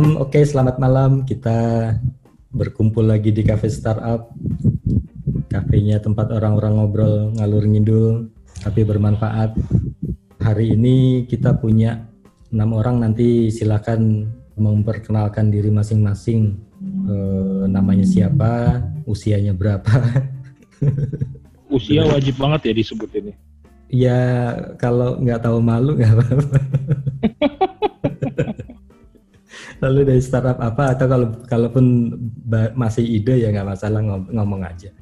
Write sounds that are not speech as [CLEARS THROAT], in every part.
malam. Oke, selamat malam. Kita berkumpul lagi di Cafe Startup. Kafenya tempat orang-orang ngobrol ngalur ngidul tapi bermanfaat. Hari ini kita punya enam orang nanti silakan memperkenalkan diri masing-masing. E, namanya siapa, usianya berapa. [LAUGHS] Usia wajib banget ya disebut ini. Ya kalau nggak tahu malu nggak apa-apa. [LAUGHS] Lalu dari startup apa atau kalau kalaupun masih ide ya nggak masalah ngomong aja.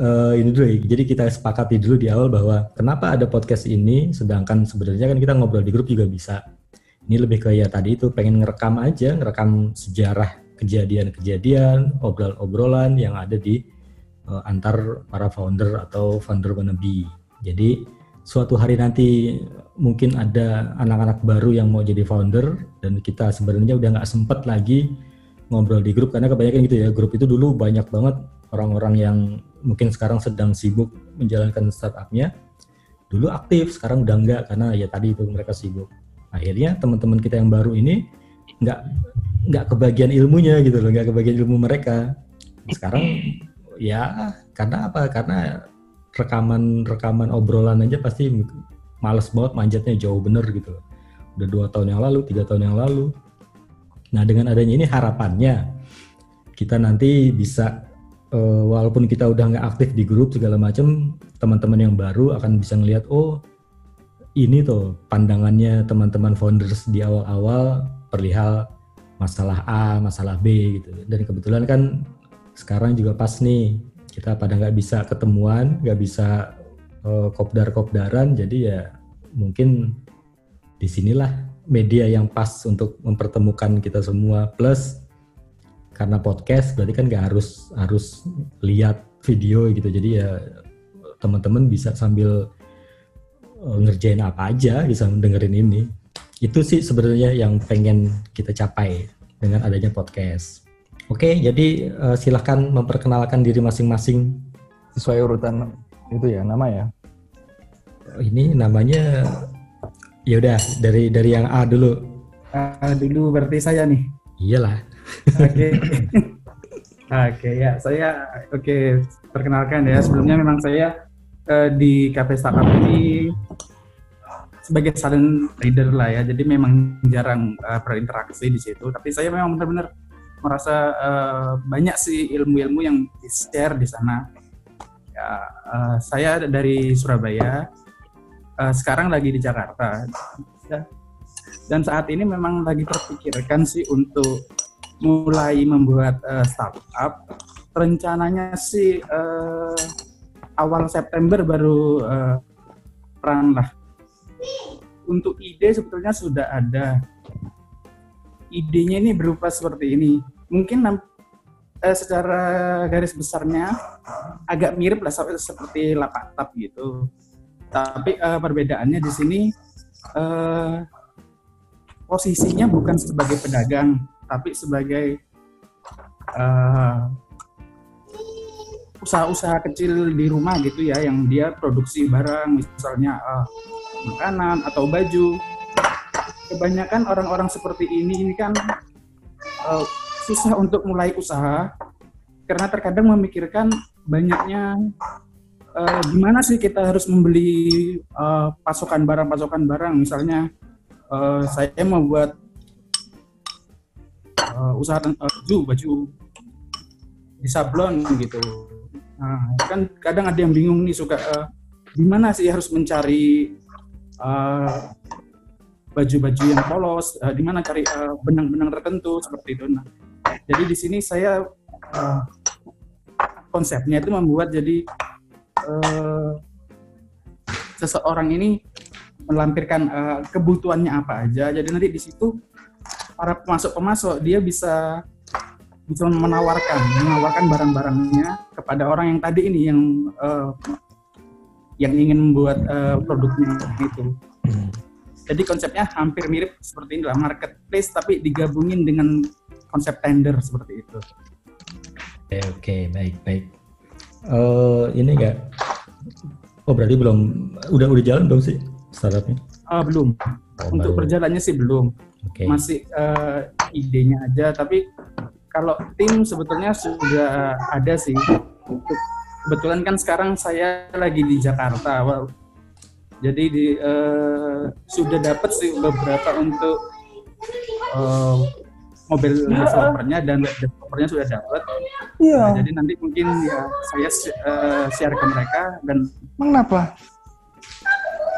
Uh, ini dulu, jadi kita sepakati dulu di awal bahwa kenapa ada podcast ini, sedangkan sebenarnya kan kita ngobrol di grup juga bisa. Ini lebih ke ya tadi itu pengen ngerekam aja, ngerekam sejarah kejadian-kejadian, obrolan-obrolan yang ada di uh, antar para founder atau founder wannabe. Jadi suatu hari nanti mungkin ada anak-anak baru yang mau jadi founder dan kita sebenarnya udah nggak sempet lagi ngobrol di grup karena kebanyakan gitu ya grup itu dulu banyak banget orang-orang yang mungkin sekarang sedang sibuk menjalankan startupnya dulu aktif sekarang udah enggak karena ya tadi itu mereka sibuk. Akhirnya teman-teman kita yang baru ini nggak nggak kebagian ilmunya gitu loh nggak kebagian ilmu mereka. Sekarang ya karena apa? Karena rekaman rekaman obrolan aja pasti males banget manjatnya jauh bener gitu udah dua tahun yang lalu tiga tahun yang lalu nah dengan adanya ini harapannya kita nanti bisa uh, walaupun kita udah nggak aktif di grup segala macam teman-teman yang baru akan bisa ngelihat oh ini tuh pandangannya teman-teman founders di awal-awal perihal masalah A, masalah B gitu. Dan kebetulan kan sekarang juga pas nih kita pada nggak bisa ketemuan, nggak bisa uh, kopdar-kopdaran jadi ya mungkin di sinilah media yang pas untuk mempertemukan kita semua. Plus karena podcast berarti kan nggak harus harus lihat video gitu. Jadi ya teman-teman bisa sambil uh, ngerjain apa aja bisa mendengarin ini. Itu sih sebenarnya yang pengen kita capai dengan adanya podcast. Oke jadi uh, silahkan memperkenalkan diri masing-masing. Sesuai urutan itu ya nama ya ini namanya ya udah dari dari yang A dulu. Uh, dulu berarti saya nih. Iyalah. Oke. [LAUGHS] Oke okay, ya saya oke okay, perkenalkan ya sebelumnya memang saya uh, di Cafe Startup ini sebagai silent leader lah ya jadi memang jarang uh, berinteraksi di situ tapi saya memang benar-benar merasa uh, banyak sih ilmu-ilmu yang di share di sana ya uh, saya dari Surabaya uh, sekarang lagi di Jakarta. Dan saat ini memang lagi terpikirkan sih untuk mulai membuat uh, startup. Rencananya sih uh, awal September baru uh, peran lah. Untuk ide sebetulnya sudah ada. Idenya ini berupa seperti ini. Mungkin uh, secara garis besarnya agak mirip lah seperti lapak tap gitu tapi uh, perbedaannya di sini uh, posisinya bukan sebagai pedagang, tapi sebagai uh, usaha-usaha kecil di rumah gitu ya, yang dia produksi barang, misalnya uh, makanan atau baju. Kebanyakan orang-orang seperti ini ini kan uh, susah untuk mulai usaha karena terkadang memikirkan banyaknya uh, gimana sih kita harus membeli uh, pasokan barang-pasokan barang? Misalnya uh, saya membuat uh, usaha uh, baju baju di sablon gitu. Nah kan kadang ada yang bingung nih suka uh, gimana sih harus mencari uh, baju-baju yang polos, uh, di mana cari benang-benang uh, tertentu seperti itu. Nah, jadi di sini saya uh, konsepnya itu membuat jadi uh, seseorang ini melampirkan uh, kebutuhannya apa aja. Jadi nanti di situ para pemasok-pemasok dia bisa bisa menawarkan menawarkan barang-barangnya kepada orang yang tadi ini yang uh, yang ingin membuat uh, produknya itu. Jadi konsepnya hampir mirip seperti inilah marketplace tapi digabungin dengan konsep tender seperti itu. Oke, oke, baik, baik uh, ini enggak oh berarti belum udah udah jalan belum sih startupnya? Uh, belum. Oh, untuk baru. berjalannya sih belum. Okay. masih uh, idenya aja tapi kalau tim sebetulnya sudah ada sih. Kebetulan kan sekarang saya lagi di Jakarta. Wah, jadi di, uh, sudah dapat sih beberapa untuk uh, mobil developernya dan web developernya sudah dapat. Iya. Nah, jadi nanti mungkin ya saya uh, share ke mereka dan Mengapa?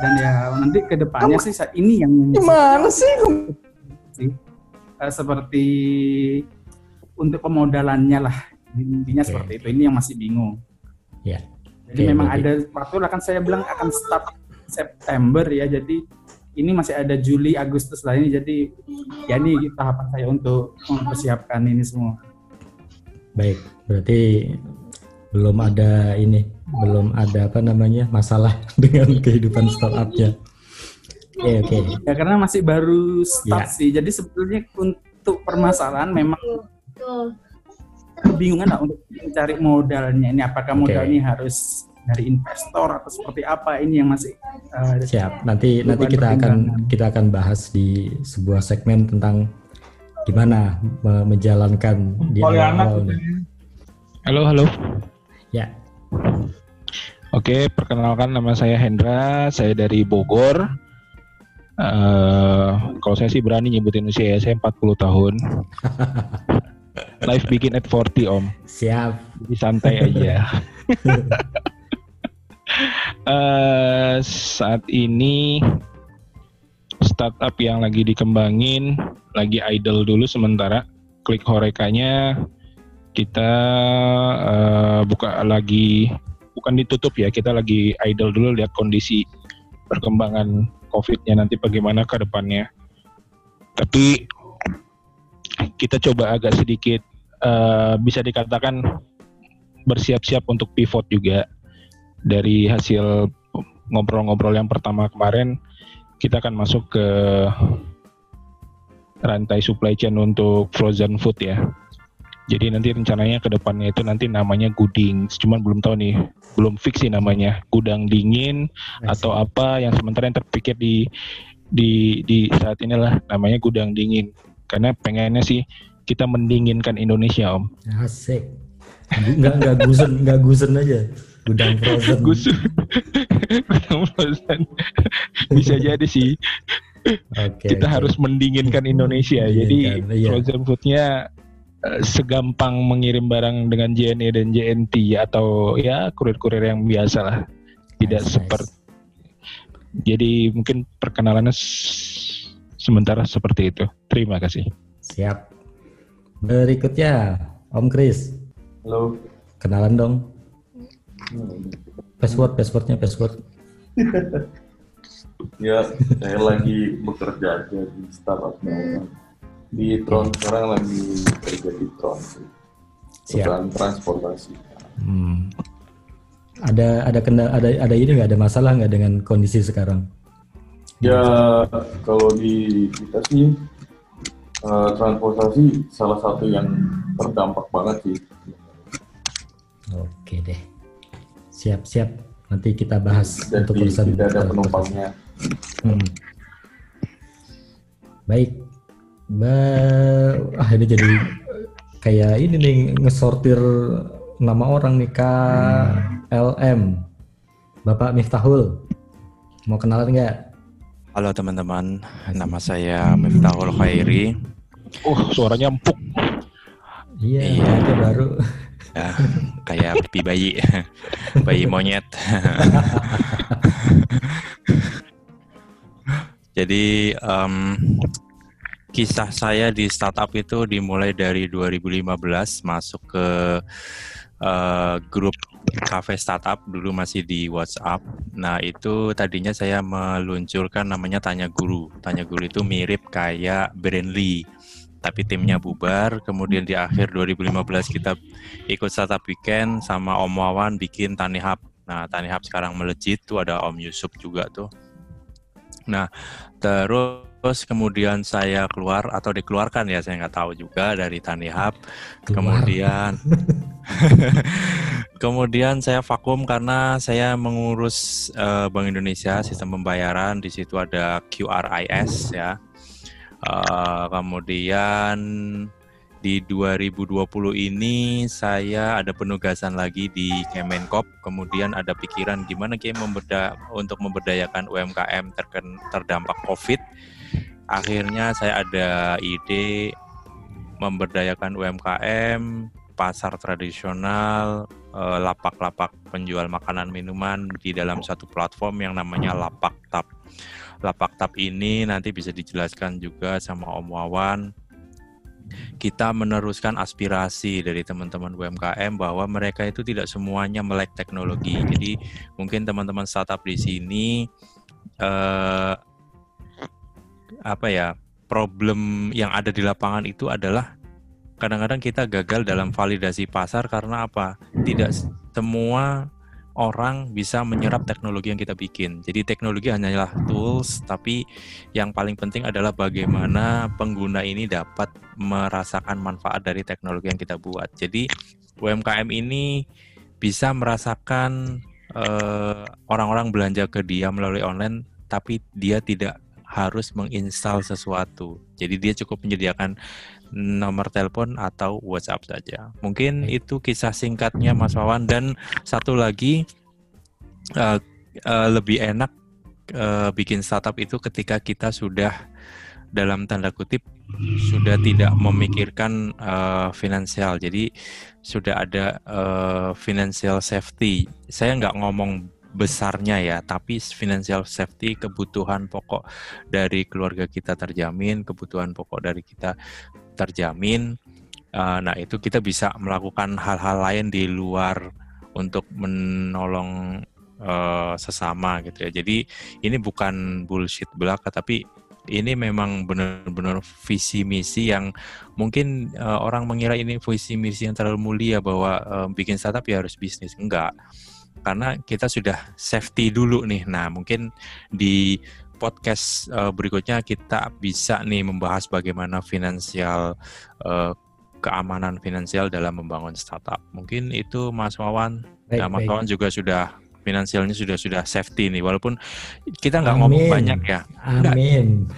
dan ya nanti ke depannya sih ini yang Gimana sih? sih uh, seperti untuk pemodalannya lah intinya Oke. seperti itu. Ini yang masih bingung. Ya. Jadi Oke, memang berarti- ada waktu lah kan saya bilang akan start September ya. Jadi ini masih ada Juli Agustus lah ini jadi ya ini tahapan saya untuk mempersiapkan ini semua. Baik, berarti belum ada ini, belum ada apa namanya masalah [LAUGHS] dengan kehidupan startupnya. Oke oke, Ya karena masih baru start Ya. sih. Jadi sebetulnya untuk permasalahan memang kebingungan lah untuk mencari modalnya. Ini apakah Oke. modalnya harus dari investor atau seperti apa? Ini yang masih uh, siap. Nanti nanti kita akan kita akan bahas di sebuah segmen tentang gimana me- menjalankan di awal-awal. Halo, halo. Ya, Oke, perkenalkan nama saya Hendra, saya dari Bogor. Eh, kalau saya sih berani nyebutin usia ya, saya 40 tahun. [LAUGHS] Life begin at 40 om, siap. jadi santai aja. [LAUGHS] Eh, saat ini startup yang lagi dikembangin, lagi idle dulu sementara. Klik horekanya kita eh, buka lagi bukan ditutup ya kita lagi idle dulu lihat kondisi perkembangan covidnya nanti bagaimana ke depannya tapi kita coba agak sedikit eh, bisa dikatakan bersiap-siap untuk pivot juga dari hasil ngobrol-ngobrol yang pertama kemarin kita akan masuk ke rantai supply chain untuk frozen food ya jadi nanti rencananya ke depannya itu nanti namanya Guding, cuman belum tahu nih, belum fix sih namanya. Gudang dingin atau apa yang sementara yang terpikir di di di saat inilah namanya gudang dingin. Karena pengennya sih kita mendinginkan Indonesia, Om. Asik. Nggak nggak gusen nggak gusen aja. Gudang frozen. Gus. [LAUGHS] Gudang frozen. [LAUGHS] Bisa jadi sih Oke. kita oke. harus mendinginkan Indonesia. Jadi iya. frozen foodnya eh, segampang mengirim barang dengan JNE dan JNT atau ya kurir-kurir yang biasa lah. Tidak Nice, nice. seperti jadi mungkin perkenalannya sementara seperti itu. Terima kasih. Siap. Berikutnya Om Kris, Halo. kenalan dong. Password, passwordnya password. [LAUGHS] Ya, saya lagi bekerja aja di startup Melbourne. Di Tron sekarang lagi kerja di Tron sih. Siap. Perusahaan transportasi. Hmm. Ada ada kenda, ada ada ini nggak ada masalah nggak dengan kondisi sekarang? Ya, kalau di kita sih eh, transportasi salah satu yang terdampak banget sih. Oke deh. Siap siap. Nanti kita bahas untuk Jadi urusan tidak ada penumpangnya. Hmm. Baik. Ba ah ini jadi kayak ini nih ngesortir nama orang nih KLM. Bapak Miftahul. Mau kenalan nggak? Halo teman-teman, nama saya Miftahul Khairi. Oh, suaranya empuk. Iya, Iya. baru. Ya, kayak pipi bayi, [LAUGHS] bayi monyet. [LAUGHS] Jadi em, kisah saya di startup itu dimulai dari 2015 masuk ke eh, grup cafe startup dulu masih di WhatsApp. Nah itu tadinya saya meluncurkan namanya Tanya Guru. Tanya Guru itu mirip kayak Brandly, tapi timnya bubar. Kemudian di akhir 2015 kita ikut startup weekend sama Om Wawan bikin Tani Hub. Nah Tani Hub sekarang melejit tuh ada Om Yusuf juga tuh. Nah terus kemudian saya keluar atau dikeluarkan ya saya nggak tahu juga dari Tani Hub. Keluar. Kemudian [LAUGHS] kemudian saya vakum karena saya mengurus eh, Bank Indonesia sistem pembayaran di situ ada QRIS ya. Uh, kemudian di 2020 ini saya ada penugasan lagi di Kemenkop, kemudian ada pikiran gimana kayak memberda untuk memberdayakan UMKM terken, terdampak COVID. Akhirnya saya ada ide memberdayakan UMKM, pasar tradisional, eh, lapak-lapak penjual makanan minuman di dalam satu platform yang namanya Lapak Tap. Lapak Tap ini nanti bisa dijelaskan juga sama Om Wawan kita meneruskan aspirasi dari teman-teman UMKM bahwa mereka itu tidak semuanya melek teknologi. Jadi mungkin teman-teman startup di sini eh, apa ya problem yang ada di lapangan itu adalah kadang-kadang kita gagal dalam validasi pasar karena apa? Tidak semua orang bisa menyerap teknologi yang kita bikin. Jadi teknologi hanyalah tools, tapi yang paling penting adalah bagaimana pengguna ini dapat merasakan manfaat dari teknologi yang kita buat. Jadi UMKM ini bisa merasakan eh, orang-orang belanja ke dia melalui online, tapi dia tidak harus menginstal sesuatu. Jadi dia cukup menyediakan nomor telepon atau WhatsApp saja. Mungkin itu kisah singkatnya Mas Wawan dan satu lagi uh, uh, lebih enak uh, bikin startup itu ketika kita sudah dalam tanda kutip sudah tidak memikirkan uh, finansial. Jadi sudah ada uh, financial safety. Saya nggak ngomong besarnya ya, tapi financial safety kebutuhan pokok dari keluarga kita terjamin, kebutuhan pokok dari kita terjamin. Uh, nah itu kita bisa melakukan hal-hal lain di luar untuk menolong uh, sesama gitu ya. Jadi ini bukan bullshit belaka, tapi ini memang benar-benar visi misi yang mungkin uh, orang mengira ini visi misi yang terlalu mulia bahwa uh, bikin startup ya harus bisnis enggak karena kita sudah safety dulu nih. Nah, mungkin di podcast uh, berikutnya kita bisa nih membahas bagaimana finansial uh, keamanan finansial dalam membangun startup. Mungkin itu Mas Wawan. Baik, nah, Mas baik. Wawan juga sudah finansialnya sudah sudah safety nih walaupun kita nggak ngomong banyak ya amin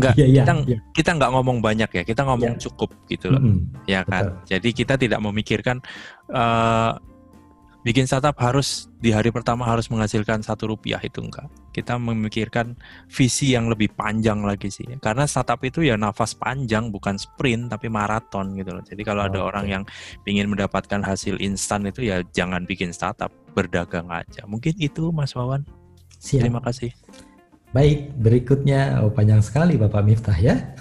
nggak [LAUGHS] ya, ya, kita ya. kita nggak ngomong banyak ya kita ngomong ya. cukup gitu loh mm -hmm. ya kan Betul. jadi kita tidak memikirkan uh, bikin startup harus di hari pertama harus menghasilkan satu rupiah itu enggak. Kita memikirkan visi yang lebih panjang lagi sih. Karena startup itu ya nafas panjang bukan sprint tapi maraton gitu loh. Jadi kalau ada orang yang ingin mendapatkan hasil instan itu ya jangan bikin startup, berdagang aja. Mungkin itu Mas Wawan. Siap. Terima kasih. Baik, berikutnya oh panjang sekali Bapak Miftah ya.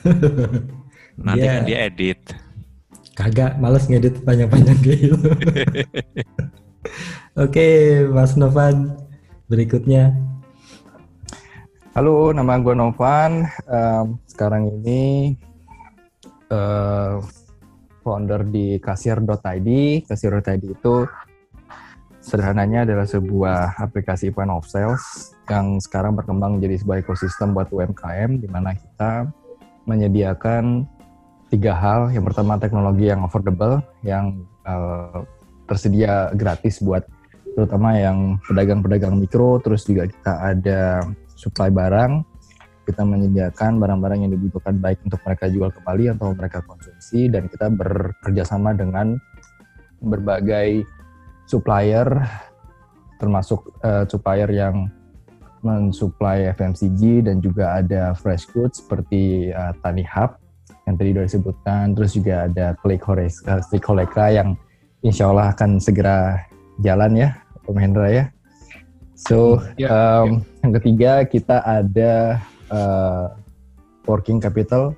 [LAUGHS] Nanti dia, kan dia edit. Kagak, males ngedit panjang-panjang gitu. [LAUGHS] Oke, Mas Novan, berikutnya. Halo, nama gue Novan. Um, sekarang ini uh, founder di kasir.id. Kasir.id itu sederhananya adalah sebuah aplikasi point of sales yang sekarang berkembang menjadi sebuah ekosistem buat UMKM di mana kita menyediakan tiga hal. Yang pertama teknologi yang affordable, yang uh, tersedia gratis buat terutama yang pedagang-pedagang mikro, terus juga kita ada supply barang, kita menyediakan barang-barang yang dibutuhkan baik untuk mereka jual kembali atau mereka konsumsi, dan kita bekerja sama dengan berbagai supplier, termasuk uh, supplier yang mensuplai FMCG dan juga ada fresh goods seperti uh, Tani Hub yang tadi sudah disebutkan, terus juga ada Click Horeca yang insya Allah akan segera jalan ya, Om Hendra ya. So ya, um, ya. yang ketiga kita ada uh, working capital.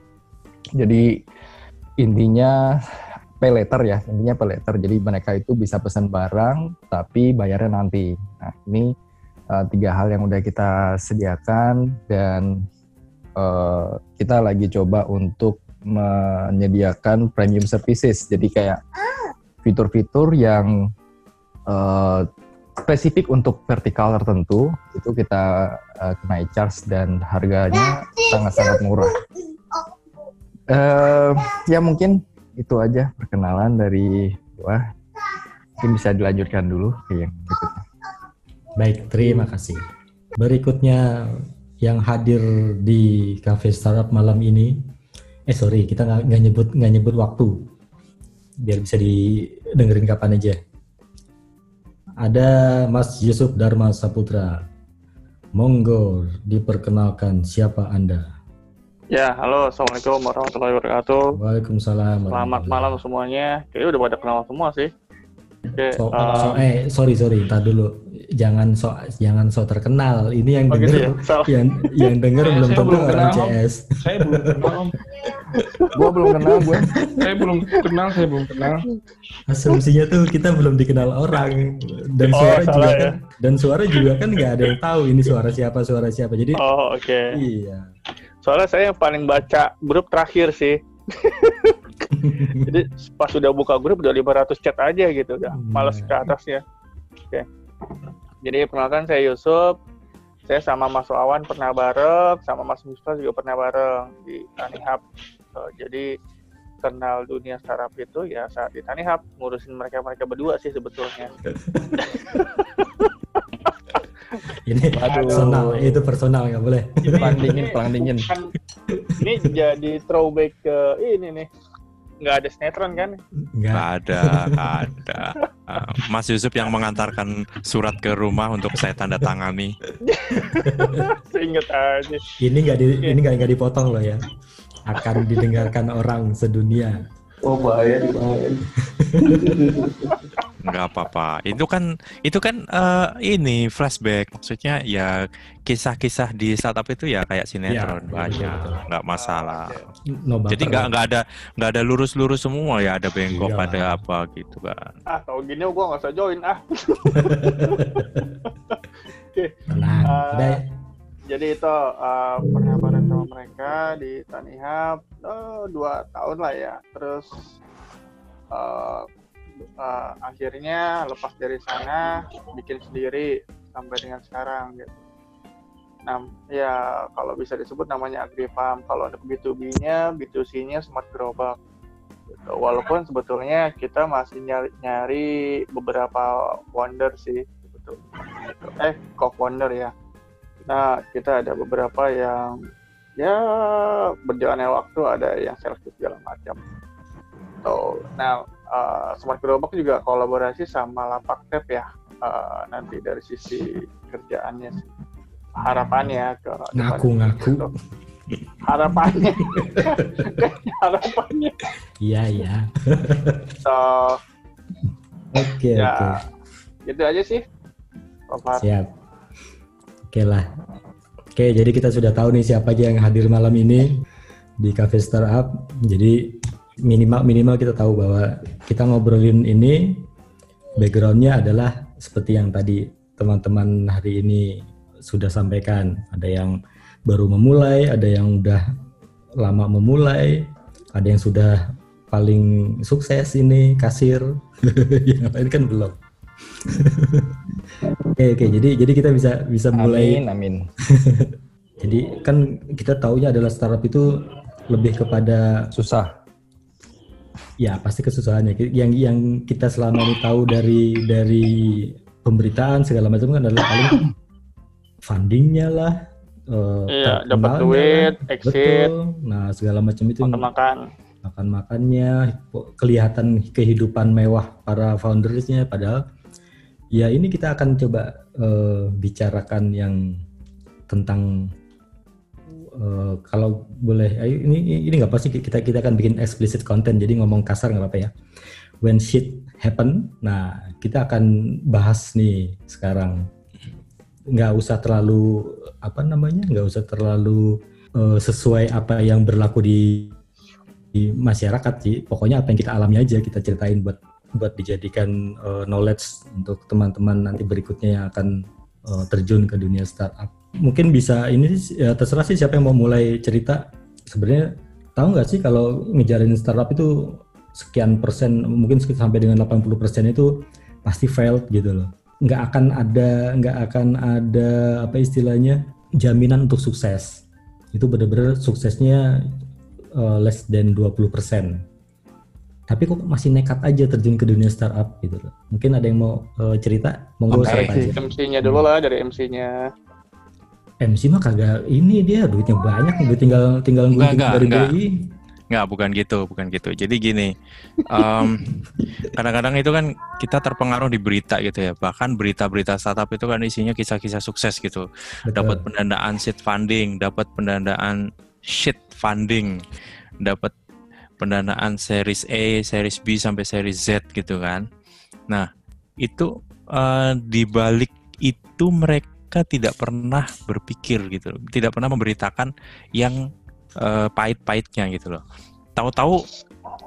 Jadi intinya pay letter ya, intinya pay letter. Jadi mereka itu bisa pesan barang tapi bayarnya nanti. Nah ini uh, tiga hal yang udah kita sediakan dan uh, kita lagi coba untuk menyediakan premium services. Jadi kayak fitur-fitur yang uh, spesifik untuk vertikal tertentu itu kita uh, kenai charge dan harganya sangat-sangat murah. Uh, ya mungkin itu aja perkenalan dari gua. Mungkin bisa dilanjutkan dulu ke yang berikutnya. Baik, terima kasih. Berikutnya yang hadir di Cafe Startup malam ini eh sorry kita nggak nggak nyebut nggak nyebut waktu biar bisa didengerin kapan aja ada Mas Yusuf Dharma Saputra monggo diperkenalkan siapa anda Ya, halo, assalamualaikum warahmatullahi wabarakatuh. Waalaikumsalam Selamat malam semuanya. Kayaknya udah pada kenal semua sih. Oke, So, eh, so- eh sorry sorry, tar dulu. Jangan so jangan so terkenal. Ini yang Oh, denger gitu ya? Salah. yang yang denger Saya- belum saya tentu belum orang kenal. CS. Saya belum [LAUGHS] kenal, Om. Gua belum kenal gue. Saya belum kenal, saya belum kenal. Asumsinya tuh kita belum dikenal orang dan Oh, suara salah juga ya. kan dan suara juga kan nggak ada yang tahu ini suara siapa suara siapa. Jadi oh, oke. iya. Soalnya saya yang paling baca grup terakhir sih. [LAUGHS] Jadi pas sudah buka grup udah 500 chat aja gitu, udah Hmm. males ke atasnya. Oke. Jadi perkenalkan saya Yusuf. Saya sama Mas Wawan pernah bareng, sama Mas Mustafa juga pernah bareng di Tanihub. Eh, jadi kenal dunia startup itu ya saat di Tanihub ngurusin mereka-mereka berdua sih sebetulnya. [LAUGHS] Ini Waduh. personal, itu personal nggak boleh. Pelang dingin, pelang dingin. Kan, ini jadi throwback ke ini nih. Nggak ada sinetron kan? Nggak. Ada, nggak ada. Uh, [LAUGHS] Mas Yusuf yang mengantarkan surat ke rumah untuk saya tanda tangani. [LAUGHS] Ingat aja. Ini nggak di, ini nggak nggak dipotong loh ya. Akan didengarkan orang sedunia. Oh bahaya bahaya. [LAUGHS] Nggak apa-apa. Itu kan, itu kan eh, ini flashback. Maksudnya ya kisah-kisah di startup itu ya kayak sinetron betul, banyak, nggak masalah. No Jadi nggak nggak ada nggak ada lurus-lurus semua ya. Ada bengkok, Iya. ada apa gitu kan. Ah, tau gini gua nggak usah join ah. [LAUGHS] Tenang. Ah, Udah ya. Jadi itu uh, pernah bareng sama mereka di Tanihub oh, dua tahun lah ya. Terus uh, uh, akhirnya lepas dari sana bikin sendiri sampai dengan sekarang gitu. Nah, ya kalau bisa disebut namanya AgriFarm. Kalau untuk B2B-nya, B2C-nya Smart Gerobak. Gitu. Walaupun sebetulnya kita masih nyari, nyari beberapa wonder sih, betul. Eh, co-founder ya. Nah, kita ada beberapa yang ya berjalannya waktu ada yang selektif segala macam. So, nah uh, Smart Gerobak juga kolaborasi sama Lapak Tap ya uh, nanti dari sisi kerjaannya sih. harapannya ke Ngaku-ngaku. Gitu. harapannya [LAUGHS] harapannya Iya iya. so Oke ya oke. gitu aja sih far. Siap. Oke lah. Oke, jadi kita sudah tahu nih siapa aja yang hadir malam ini di Cafe Startup. Jadi minimal minimal kita tahu bahwa kita ngobrolin ini backgroundnya adalah seperti yang tadi teman-teman hari ini sudah sampaikan. Ada yang baru memulai, ada yang udah lama memulai, ada yang sudah paling sukses ini kasir, [LAUGHS] yang lain kan belum. [LAUGHS] Oke oke jadi jadi kita bisa bisa mulai Amin, amin. [LAUGHS] jadi kan kita taunya adalah startup itu lebih kepada Susah. Ya pasti kesusahannya yang yang kita selama ini tahu dari dari pemberitaan segala macam kan adalah paling fundingnya lah eh, Iya, dapat duit, lah. exit, betul nah segala macam itu makan-makan. makan makannya kelihatan kehidupan mewah para foundersnya padahal ya ini kita akan coba eh, bicarakan yang tentang eh, kalau boleh ini ini nggak pasti kita kita akan bikin explicit content jadi ngomong kasar nggak apa-apa ya. When shit happen nah kita akan bahas nih sekarang. Nggak usah terlalu apa namanya nggak usah terlalu eh, sesuai apa yang berlaku di di masyarakat sih. Pokoknya apa yang kita alami aja kita ceritain buat buat dijadikan uh, knowledge untuk teman-teman nanti berikutnya yang akan uh, terjun ke dunia startup mungkin bisa ini ya terserah sih siapa yang mau mulai cerita sebenarnya tahu nggak sih kalau ngejarin startup itu sekian persen mungkin sampai dengan 80 persen itu pasti failed gitu loh nggak akan ada nggak akan ada apa istilahnya jaminan untuk sukses itu benar-benar suksesnya uh, less than 20%. Tapi kok masih nekat aja terjun ke dunia startup gitu loh. Mungkin ada yang mau uh, cerita? Monggo Oke. siapa aja. MC-nya dulu lah dari MC-nya. MC mah kagak ini dia duitnya banyak, duit tinggal tinggal Enggak, enggak, dari enggak. BI. Nggak, bukan gitu, bukan gitu. Jadi gini, [LAUGHS] kadang-kadang itu kan kita terpengaruh di berita gitu ya. Bahkan berita-berita startup itu kan isinya kisah-kisah sukses gitu. Dapat pendanaan seed funding, dapat pendanaan shit funding, dapat pendanaan series A, series B sampai series Z gitu kan. Nah, itu eh, di balik itu mereka tidak pernah berpikir gitu, tidak pernah memberitakan yang eh, pahit-pahitnya gitu loh. Tahu-tahu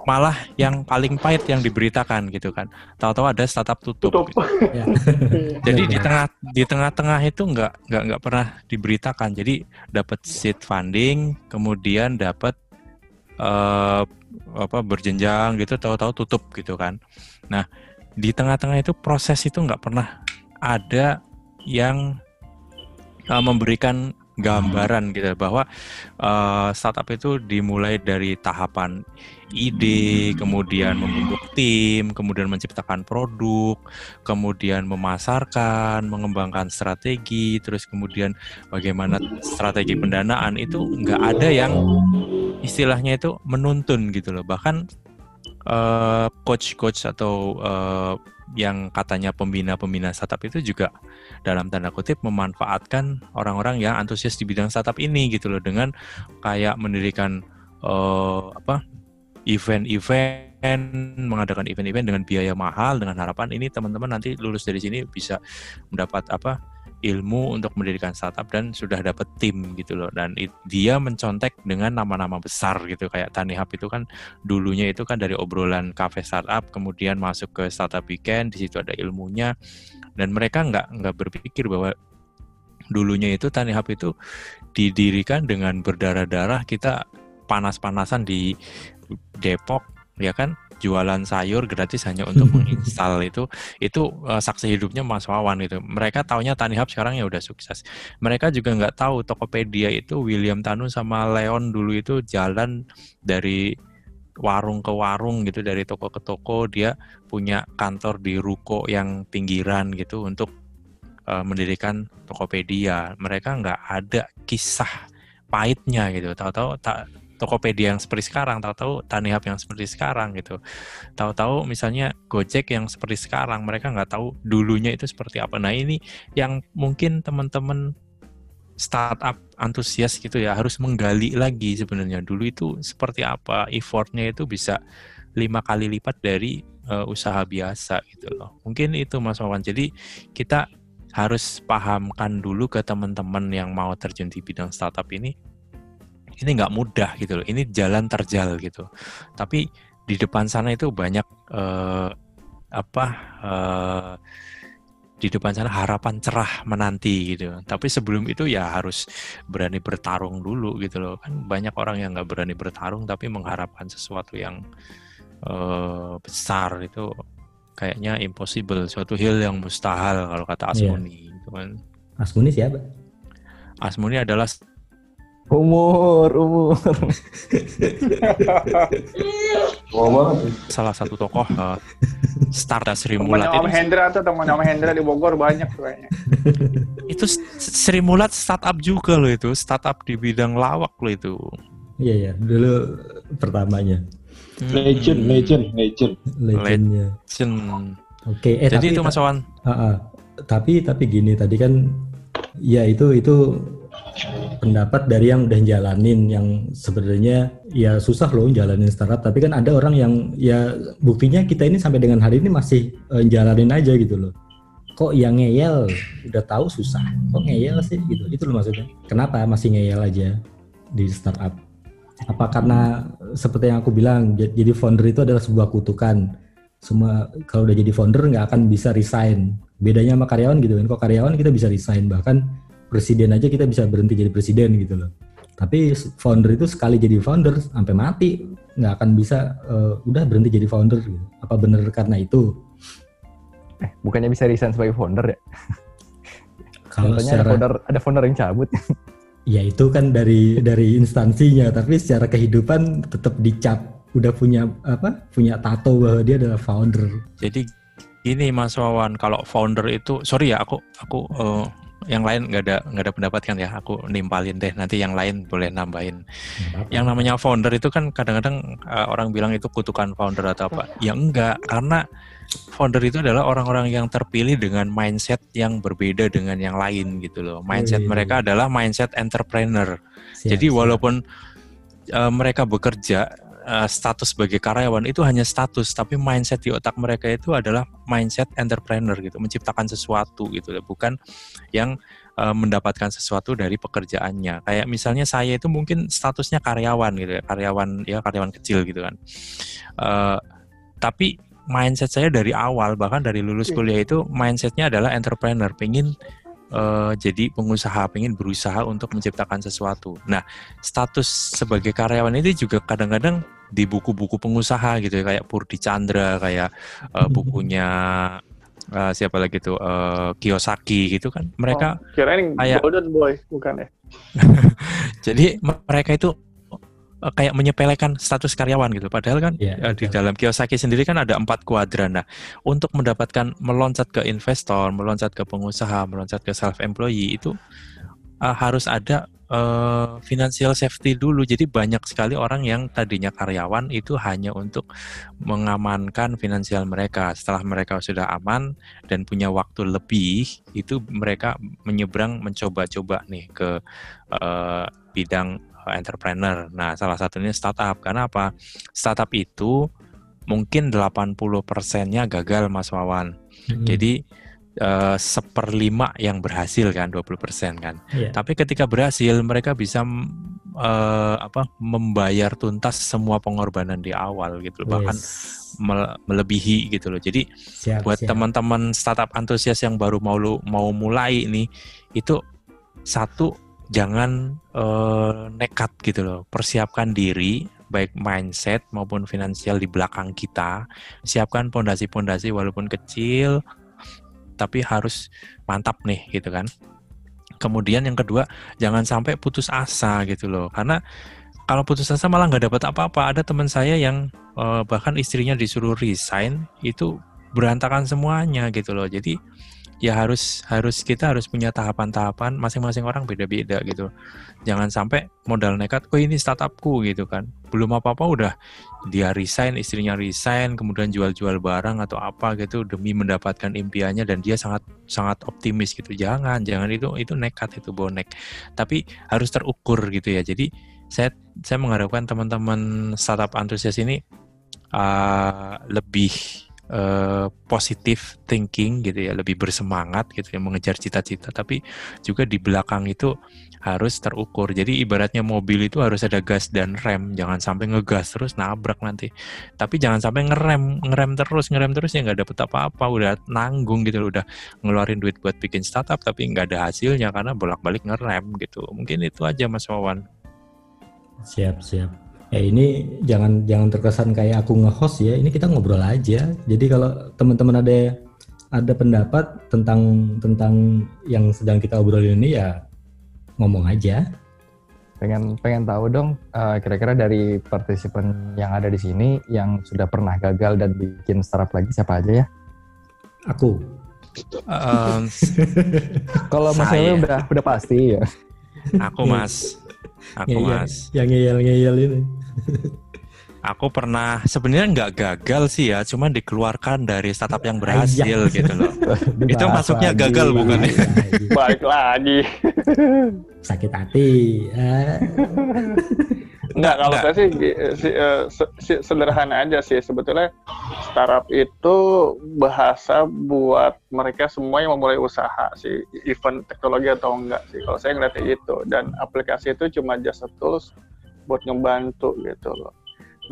malah yang paling pahit yang diberitakan gitu kan. Tahu-tahu ada startup tutup. Tutup. gitu. [LAUGHS] Ya. [LAUGHS] Jadi di Benar. tengah di tengah-tengah itu nggak nggak nggak pernah diberitakan. Jadi dapat seed funding, kemudian dapat eh, apa berjenjang gitu, tahu-tahu tutup gitu kan. Nah di tengah-tengah itu proses itu nggak pernah ada yang eh, memberikan gambaran gitu bahwa eh, startup itu dimulai dari tahapan ide, kemudian membentuk tim, kemudian menciptakan produk, kemudian memasarkan, mengembangkan strategi, terus kemudian bagaimana strategi pendanaan itu nggak ada yang istilahnya itu menuntun gitu loh. Bahkan eh, coach-coach atau eh, yang katanya pembina-pembina startup itu juga dalam tanda kutip memanfaatkan orang-orang yang antusias di bidang startup ini gitu loh dengan kayak mendirikan eh, apa event-event mengadakan event-event dengan biaya mahal dengan harapan ini teman-teman nanti lulus dari sini bisa mendapat apa ilmu untuk mendirikan startup dan sudah dapat tim gitu loh. Dan it- dia mencontek dengan nama-nama besar gitu. Kayak Tanihub itu kan dulunya itu kan dari obrolan cafe startup kemudian masuk ke startup weekend di situ ada ilmunya. Dan mereka nggak nggak berpikir bahwa dulunya itu Tanihub itu didirikan dengan berdarah-darah kita panas-panasan di Depok ya kan jualan sayur gratis hanya untuk [LAUGHS] menginstal itu itu eh, saksi hidupnya Mas Wawan gitu mereka taunya Tanihub sekarang ya udah sukses. Mereka juga nggak tahu Tokopedia itu William Tanu sama Leon dulu itu jalan dari warung ke warung gitu dari toko ke toko dia punya kantor di ruko yang pinggiran gitu untuk eh, mendirikan Tokopedia. Mereka nggak ada kisah pahitnya gitu. Tahu-tahu tak Tokopedia yang seperti sekarang, tahu-tahu Tanihub yang seperti sekarang gitu. Tahu-tahu misalnya Gojek yang seperti sekarang, mereka nggak tahu dulunya itu seperti apa. Nah ini yang mungkin teman-teman startup antusias gitu ya harus menggali lagi sebenarnya dulu itu seperti apa effortnya itu bisa lima kali lipat dari eh, usaha biasa gitu loh. Mungkin itu Mas Wawan. Jadi kita harus pahamkan dulu ke teman-teman yang mau terjun di bidang startup ini ini nggak mudah gitu loh. Ini jalan terjal gitu. Tapi di depan sana itu banyak eh, apa eh, di depan sana harapan cerah menanti gitu. Tapi sebelum itu ya harus berani bertarung dulu gitu loh. Kan banyak orang yang nggak berani bertarung tapi mengharapkan sesuatu yang eh, besar itu kayaknya impossible, suatu hal yang mustahil kalau kata Iya. Asmuni. Gitu kan. Asmuni siapa? Asmuni adalah Umur, umur. Tua banget. salah satu tokoh uh, Stardust Sri Mulat Om itu, Hendra tuh temannya Om Hendra di Bogor banyak tuh kayaknya. itu Sri Mulat startup juga loh itu startup di bidang lawak loh itu Iya ya, dulu pertamanya Legend, legend, legend. legendnya. Legend. Oke, eh Jadi tapi itu Mas Wawan Ah, ah. tapi tapi gini tadi kan ya itu itu pendapat dari yang udah jalanin yang sebenarnya ya susah loh jalanin startup tapi kan ada orang yang ya buktinya kita ini sampai dengan hari ini masih eh, jalanin aja gitu loh. Kok yang ngeyel udah tahu susah kok ngeyel sih gitu. Itu loh maksudnya. Kenapa masih ngeyel aja di startup? Apa karena seperti yang aku bilang jadi founder itu adalah sebuah kutukan. Semua kalau udah jadi founder nggak akan bisa resign. Bedanya sama karyawan gitu kan. Kok karyawan kita bisa resign? Bahkan presiden aja kita bisa berhenti jadi presiden gitu loh tapi founder itu sekali jadi founder sampai mati nggak akan bisa eh, udah berhenti jadi founder gitu. apa bener karena itu Eh, bukannya bisa resign sebagai founder ya? [LAUGHS] kalau Contohnya ada secara founder, ada founder yang cabut. ya itu kan dari dari instansinya tapi secara kehidupan tetap dicap udah punya apa punya tato bahwa dia adalah founder jadi ini Mas Wawan kalau founder itu sorry ya aku aku uh, yang lain nggak ada nggak ada pendapat kan ya? Aku nimpalin deh nanti yang lain boleh nambahin. Yang namanya founder itu kan kadang-kadang uh, orang bilang itu kutukan founder atau apa. Ya enggak karena founder itu adalah orang-orang yang terpilih dengan mindset yang berbeda dengan yang lain gitu loh. Mindset Wih. mereka adalah mindset entrepreneur. Siap, jadi siap. walaupun uh, mereka bekerja uh, status sebagai karyawan itu hanya status, tapi mindset di otak mereka itu adalah mindset entrepreneur gitu, menciptakan sesuatu gitu, bukan yang uh, mendapatkan sesuatu dari pekerjaannya. Kayak misalnya saya itu mungkin statusnya karyawan gitu ya, karyawan ya karyawan kecil gitu kan. Uh, tapi mindset saya dari awal bahkan dari lulus kuliah itu mindsetnya adalah entrepreneur, pengen eh, jadi pengusaha, pengen berusaha untuk menciptakan sesuatu. Nah, status sebagai karyawan itu juga kadang-kadang di buku-buku pengusaha gitu ya, kayak Purdi Chandra, kayak eh, bukunya eh, siapa lagi tuh eh, Kiyosaki gitu kan. Mereka Oh, kirain kayak- Golden Boy, bukan ya? [LAUGHS] jadi mereka itu kayak menyepelekan status karyawan gitu. Padahal kan Iya, eh, di dalam Kiyosaki sendiri kan ada empat kuadran. Nah, untuk mendapatkan meloncat ke investor, meloncat ke pengusaha, meloncat ke self employee itu eh, harus ada eh, financial safety dulu. Jadi banyak sekali orang yang tadinya karyawan itu hanya untuk mengamankan finansial mereka. Setelah mereka sudah aman dan punya waktu lebih, itu mereka menyeberang mencoba-coba nih ke eh, bidang eh, entrepreneur. Nah, salah satunya startup. Karena apa? Startup itu mungkin 80%-nya gagal Mas Wawan. Mm-mm. Jadi eh, seperlima yang berhasil kan 20% kan. Iya. Tapi ketika berhasil mereka bisa eh, apa membayar tuntas semua pengorbanan di awal gitu loh. Bahkan melebihi gitu loh. Jadi siap, buat teman-teman startup antusias yang baru mau mau mulai nih itu satu jangan eh, nekat gitu loh. Persiapkan diri baik mindset maupun finansial di belakang kita. Siapkan pondasi-pondasi walaupun kecil tapi harus mantap nih gitu kan. Kemudian yang kedua jangan sampai putus asa gitu loh. Karena kalau putus asa malah nggak dapat apa-apa. Ada teman saya yang eh, bahkan istrinya disuruh resign itu berantakan semuanya gitu loh. Jadi ya harus harus kita harus punya tahapan-tahapan masing-masing orang beda-beda gitu. Jangan sampai modal nekat oh ini startupku gitu kan. Belum apa-apa udah dia resign istrinya resign kemudian jual-jual barang atau apa gitu demi mendapatkan impiannya dan dia sangat sangat optimis gitu. Jangan jangan itu itu nekat itu bonek. Tapi harus terukur gitu ya. Jadi saya saya mengharapkan teman-teman startup antusias ini uh, lebih uh, positif thinking gitu ya, lebih bersemangat gitu ya mengejar cita-cita tapi juga di belakang itu harus terukur. Jadi ibaratnya mobil itu harus ada gas dan rem, jangan sampai ngegas terus nabrak nanti. Tapi jangan sampai ngerem, ngerem terus, ngerem terus ya nggak dapet apa-apa, udah nanggung gitu, udah ngeluarin duit buat bikin startup tapi nggak ada hasilnya karena bolak-balik ngerem gitu. Mungkin itu aja Mas Wawan. Siap, siap. Ya ini jangan jangan terkesan kayak aku nge-host ya. Ini kita ngobrol aja. Jadi kalau teman-teman ada ada pendapat tentang tentang yang sedang kita obrolin ini ya ngomong aja. Pengen pengen tahu dong eh, kira-kira dari partisipan yang ada di sini yang sudah pernah gagal dan bikin startup lagi siapa aja ya? Aku. Ehm, [LAUGHS] Kalau Mas Saya. Ewe udah udah pasti ya. aku Mas, aku Ngeyel- Mas. Yang ngeyel-ngeyel ini. [LAUGHS] Aku pernah sebenarnya nggak gagal sih ya, cuman dikeluarkan dari startup yang berhasil [LAUGHS] gitu loh. Itu masuknya lagi. gagal bukan ya? Lagi. [LAUGHS] Balik lagi. Sakit hati. Enggak, kalau Enggak. saya sih, si, eh, se- si- sederhana aja sih. Sebetulnya startup itu bahasa buat mereka semua yang memulai usaha sih, event teknologi atau enggak sih. Kalau saya ngeliatnya itu. Dan aplikasi itu cuma just a tools buat ngebantu gitu loh.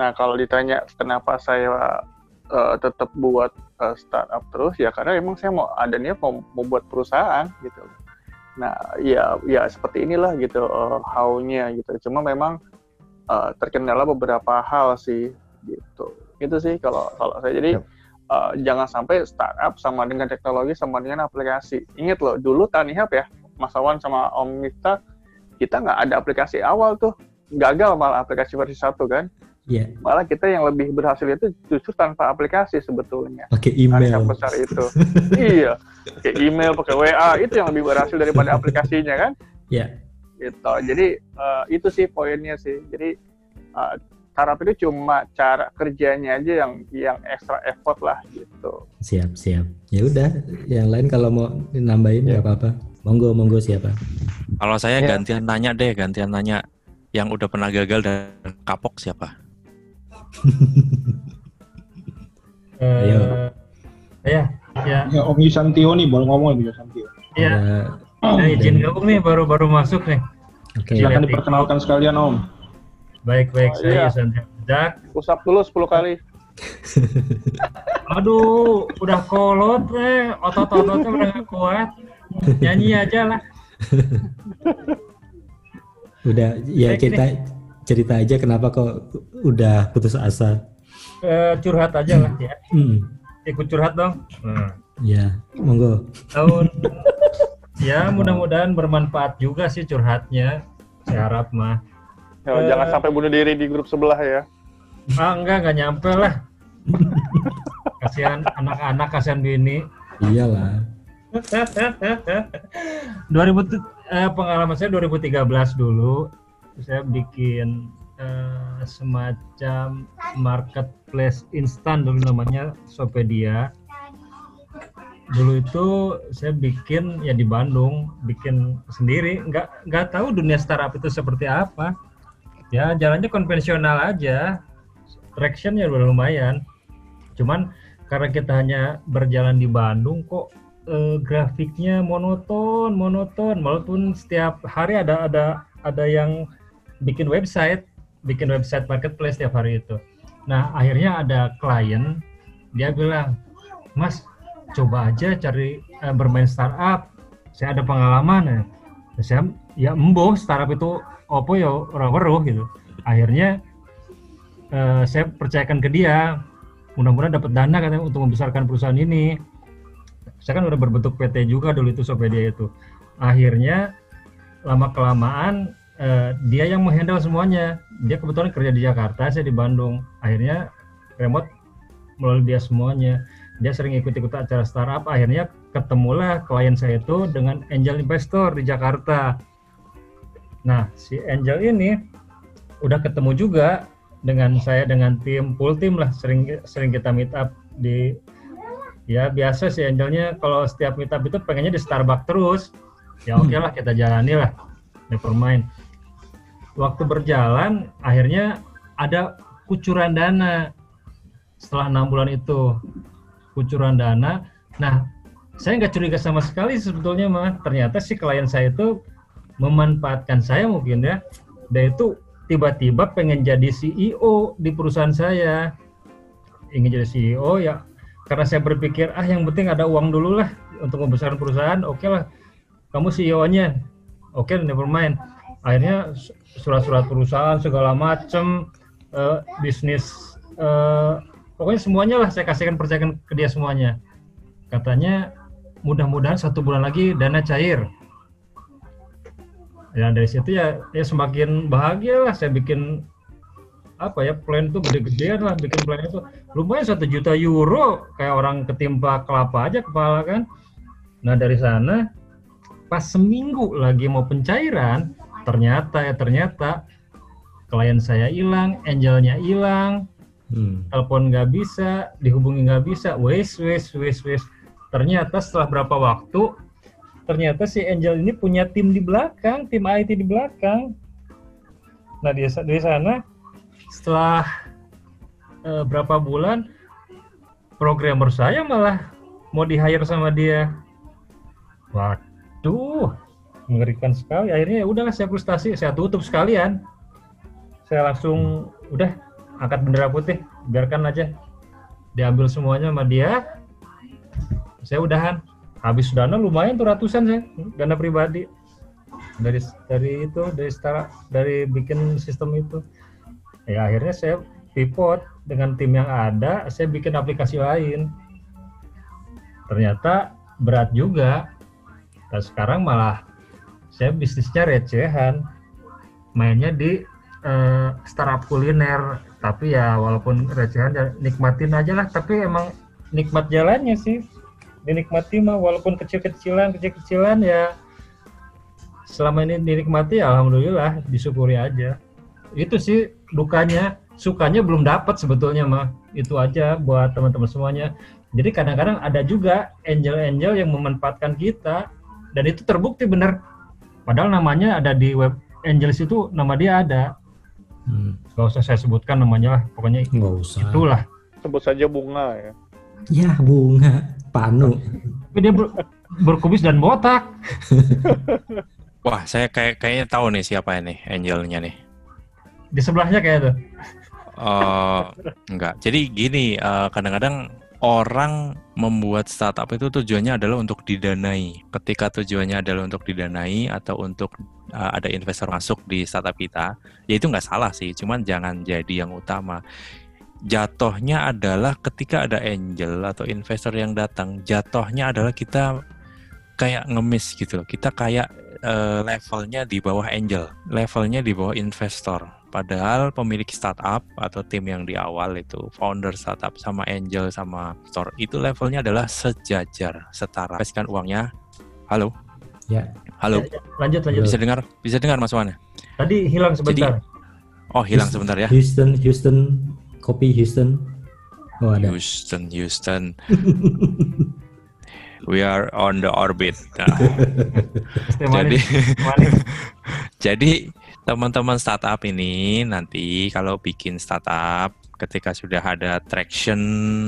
Nah, kalau ditanya kenapa saya eh, tetap buat eh, startup terus, ya karena emang saya mau ada niat mau, mau buat perusahaan gitu loh. Nah, ya ya seperti inilah gitu eh, how-nya gitu. Cuma memang eh, terkendala beberapa hal sih gitu. Itu sih kalau kalau saya jadi Yap. eh, jangan sampai startup sama dengan teknologi sama dengan aplikasi. Ingat loh, dulu Tanihub ya, Mas Awan sama Om Miftah, kita nggak ada aplikasi awal tuh. Gagal malah aplikasi versi satu kan. Iya, Malah kita yang lebih berhasil itu justru tanpa aplikasi sebetulnya. pakai email. besar itu. [LAUGHS] iya. Pakai email, pakai WA itu yang lebih berhasil daripada [LAUGHS] aplikasinya kan? Iya, Gitu. Jadi eh, itu sih poinnya sih. Jadi eh, startup itu cuma cara kerjanya aja yang yang extra effort lah gitu. siap, siap. Ya udah, yang lain kalau mau nambahin nggak apa-apa. Monggo, monggo siapa? Kalau saya Ya. gantian nanya deh, gantian nanya yang udah pernah gagal dan kapok siapa? Ayo. Eh, ya, ya, Ya, Om Yusantio nih baru ngomong Om Yusantio. ya. Ada- izin gabung nih, baru-baru masuk nih. Oke, Silakan. Silakan diperkenalkan sekalian Om. Baik-baik, Oh, saya iya. Yusan Jack. Usap dulu 10 kali. [LAUGHS] Aduh, udah kolot eh, otot-ototnya udah gak kuat. Nyanyi aja lah. [LAUGHS] udah ya cerita cerita aja kenapa kok udah putus asa. Eh, curhat aja lah ya. Hmm, Ikut curhat dong. Nah, ya, monggo. tahun [LAUGHS] ya mudah-mudahan bermanfaat juga sih curhatnya. Saya harap mah. Ya, Eh. Jangan sampai bunuh diri di grup sebelah ya. Ah enggak, enggak nyampe lah. [LAUGHS] Kasihan anak-anak, kasihan bini. Iyalah. [LAUGHS] 2000 tu- eh, pengalaman saya 2013 dulu. Saya bikin eh, semacam marketplace instan dulu namanya Sopedia. Dulu itu saya bikin ya di Bandung bikin sendiri. Nggak nggak tahu dunia startup itu seperti apa. Ya jalannya konvensional aja. Tractionnya udah lumayan. Cuman karena kita hanya berjalan di Bandung kok eh, grafiknya monoton monoton. Walaupun setiap hari ada ada ada yang bikin website bikin website marketplace setiap hari itu. Nah akhirnya ada klien dia bilang mas coba aja cari eh, bermain startup. Saya ada pengalaman ya. Saya ya embo startup itu opo ya orang weruh gitu. Akhirnya eh, saya percayakan ke dia mudah-mudahan dapat dana katanya untuk membesarkan perusahaan ini saya kan udah berbentuk PT juga dulu itu Sopedia itu. Akhirnya lama kelamaan eh, dia yang menghandle semuanya. Dia kebetulan kerja di Jakarta saya di Bandung. Akhirnya remote melalui dia semuanya. Dia sering ikut-ikut acara startup. Akhirnya ketemulah klien saya itu dengan angel investor di Jakarta. Nah si angel ini udah ketemu juga dengan saya dengan tim full tim lah. Sering sering kita meet up di ya biasa sih angelnya kalau setiap meet up itu pengennya di Starbucks terus. Ya oke lah kita jalani lah. Never mind. Waktu berjalan akhirnya ada kucuran dana. Setelah enam bulan itu kucuran dana. Nah saya nggak curiga sama sekali sebetulnya mah ternyata si klien saya itu memanfaatkan saya mungkin ya. Dia itu tiba-tiba pengen jadi CEO di perusahaan saya. Ingin jadi CEO ya karena saya berpikir ah yang penting ada uang dulu lah untuk membesarkan perusahaan. Oke lah kamu CEO-nya oke never mind. Akhirnya surat-surat perusahaan segala macem eh, bisnis eh, pokoknya semuanya lah saya kasihkan percayakan ke dia semuanya. Katanya mudah-mudahan satu bulan lagi dana cair. Ya dari situ ya ya semakin bahagia lah saya bikin apa ya plan itu gede-gedean lah bikin plan itu. Lumayan satu juta euro kayak orang ketimpa kelapa aja kepala kan. Nah dari sana pas seminggu lagi mau pencairan ternyata ya ternyata klien saya hilang angelnya hilang Hmm. telepon nggak bisa dihubungi nggak bisa wes wes wes wes. Ternyata setelah berapa waktu ternyata si Angel ini punya tim di belakang tim IT di belakang. Nah di, di sana setelah eh, berapa bulan programmer saya malah mau di hire sama dia. Waduh mengerikan sekali. Akhirnya ya saya frustasi saya tutup sekalian. Saya langsung udah angkat bendera putih biarkan aja. Diambil semuanya sama dia. Saya udahan habis dana lumayan tuh ratusan saya dana pribadi. Dari dari itu dari setara dari bikin sistem itu ya akhirnya saya pivot dengan tim yang ada saya bikin aplikasi lain. Ternyata berat juga. Dan sekarang malah saya bisnisnya recehan. Mainnya di eh, startup kuliner. Tapi ya walaupun recehan ya nikmatin aja lah. Tapi emang nikmat jalannya sih. Dinikmati mah walaupun kecil-kecilan kecil-kecilan ya. Selama ini dinikmati ya alhamdulillah disyukuri aja itu sih dukanya sukanya belum dapat sebetulnya mah itu aja buat teman-teman semuanya jadi kadang-kadang ada juga angel-angel yang memanfaatkan kita dan itu terbukti benar padahal namanya ada di web angels itu nama dia ada Hmm, Gak usah saya sebutkan namanya lah, pokoknya nggak usah. itulah. Sebut saja bunga ya. Ya bunga, panu. Tapi dia ber- berkubis dan botak. [LAUGHS] Wah, saya kayak kayaknya tahu nih siapa ini angelnya nih. Di sebelahnya kayak tuh. Eh, enggak. Jadi gini, eh, kadang-kadang orang membuat startup itu tujuannya adalah untuk didanai. Ketika tujuannya adalah untuk didanai atau untuk eh, ada investor masuk di startup kita, ya itu nggak salah sih. Cuman jangan jadi yang utama. Jatuhnya adalah ketika ada angel atau investor yang datang, jatuhnya adalah kita kayak ngemis gitu loh. Kita kayak eh, levelnya di bawah angel, levelnya di bawah investor. Padahal pemilik startup atau tim yang di awal itu founder startup sama angel sama store itu levelnya adalah sejajar, setara. Kasihkan uangnya. Halo. Ya. Halo. Ya, ya, Lanjut lanjut. Bisa dengar? Bisa dengar Mas Wan? Tadi hilang sebentar. Oh, hilang sebentar ya. Houston, Houston, kopi Houston. Oh ada. Houston, Houston. We are on the orbit. Nah, jadi. [LAUGHS] Jadi teman-teman startup ini nanti kalau bikin startup ketika sudah ada traction,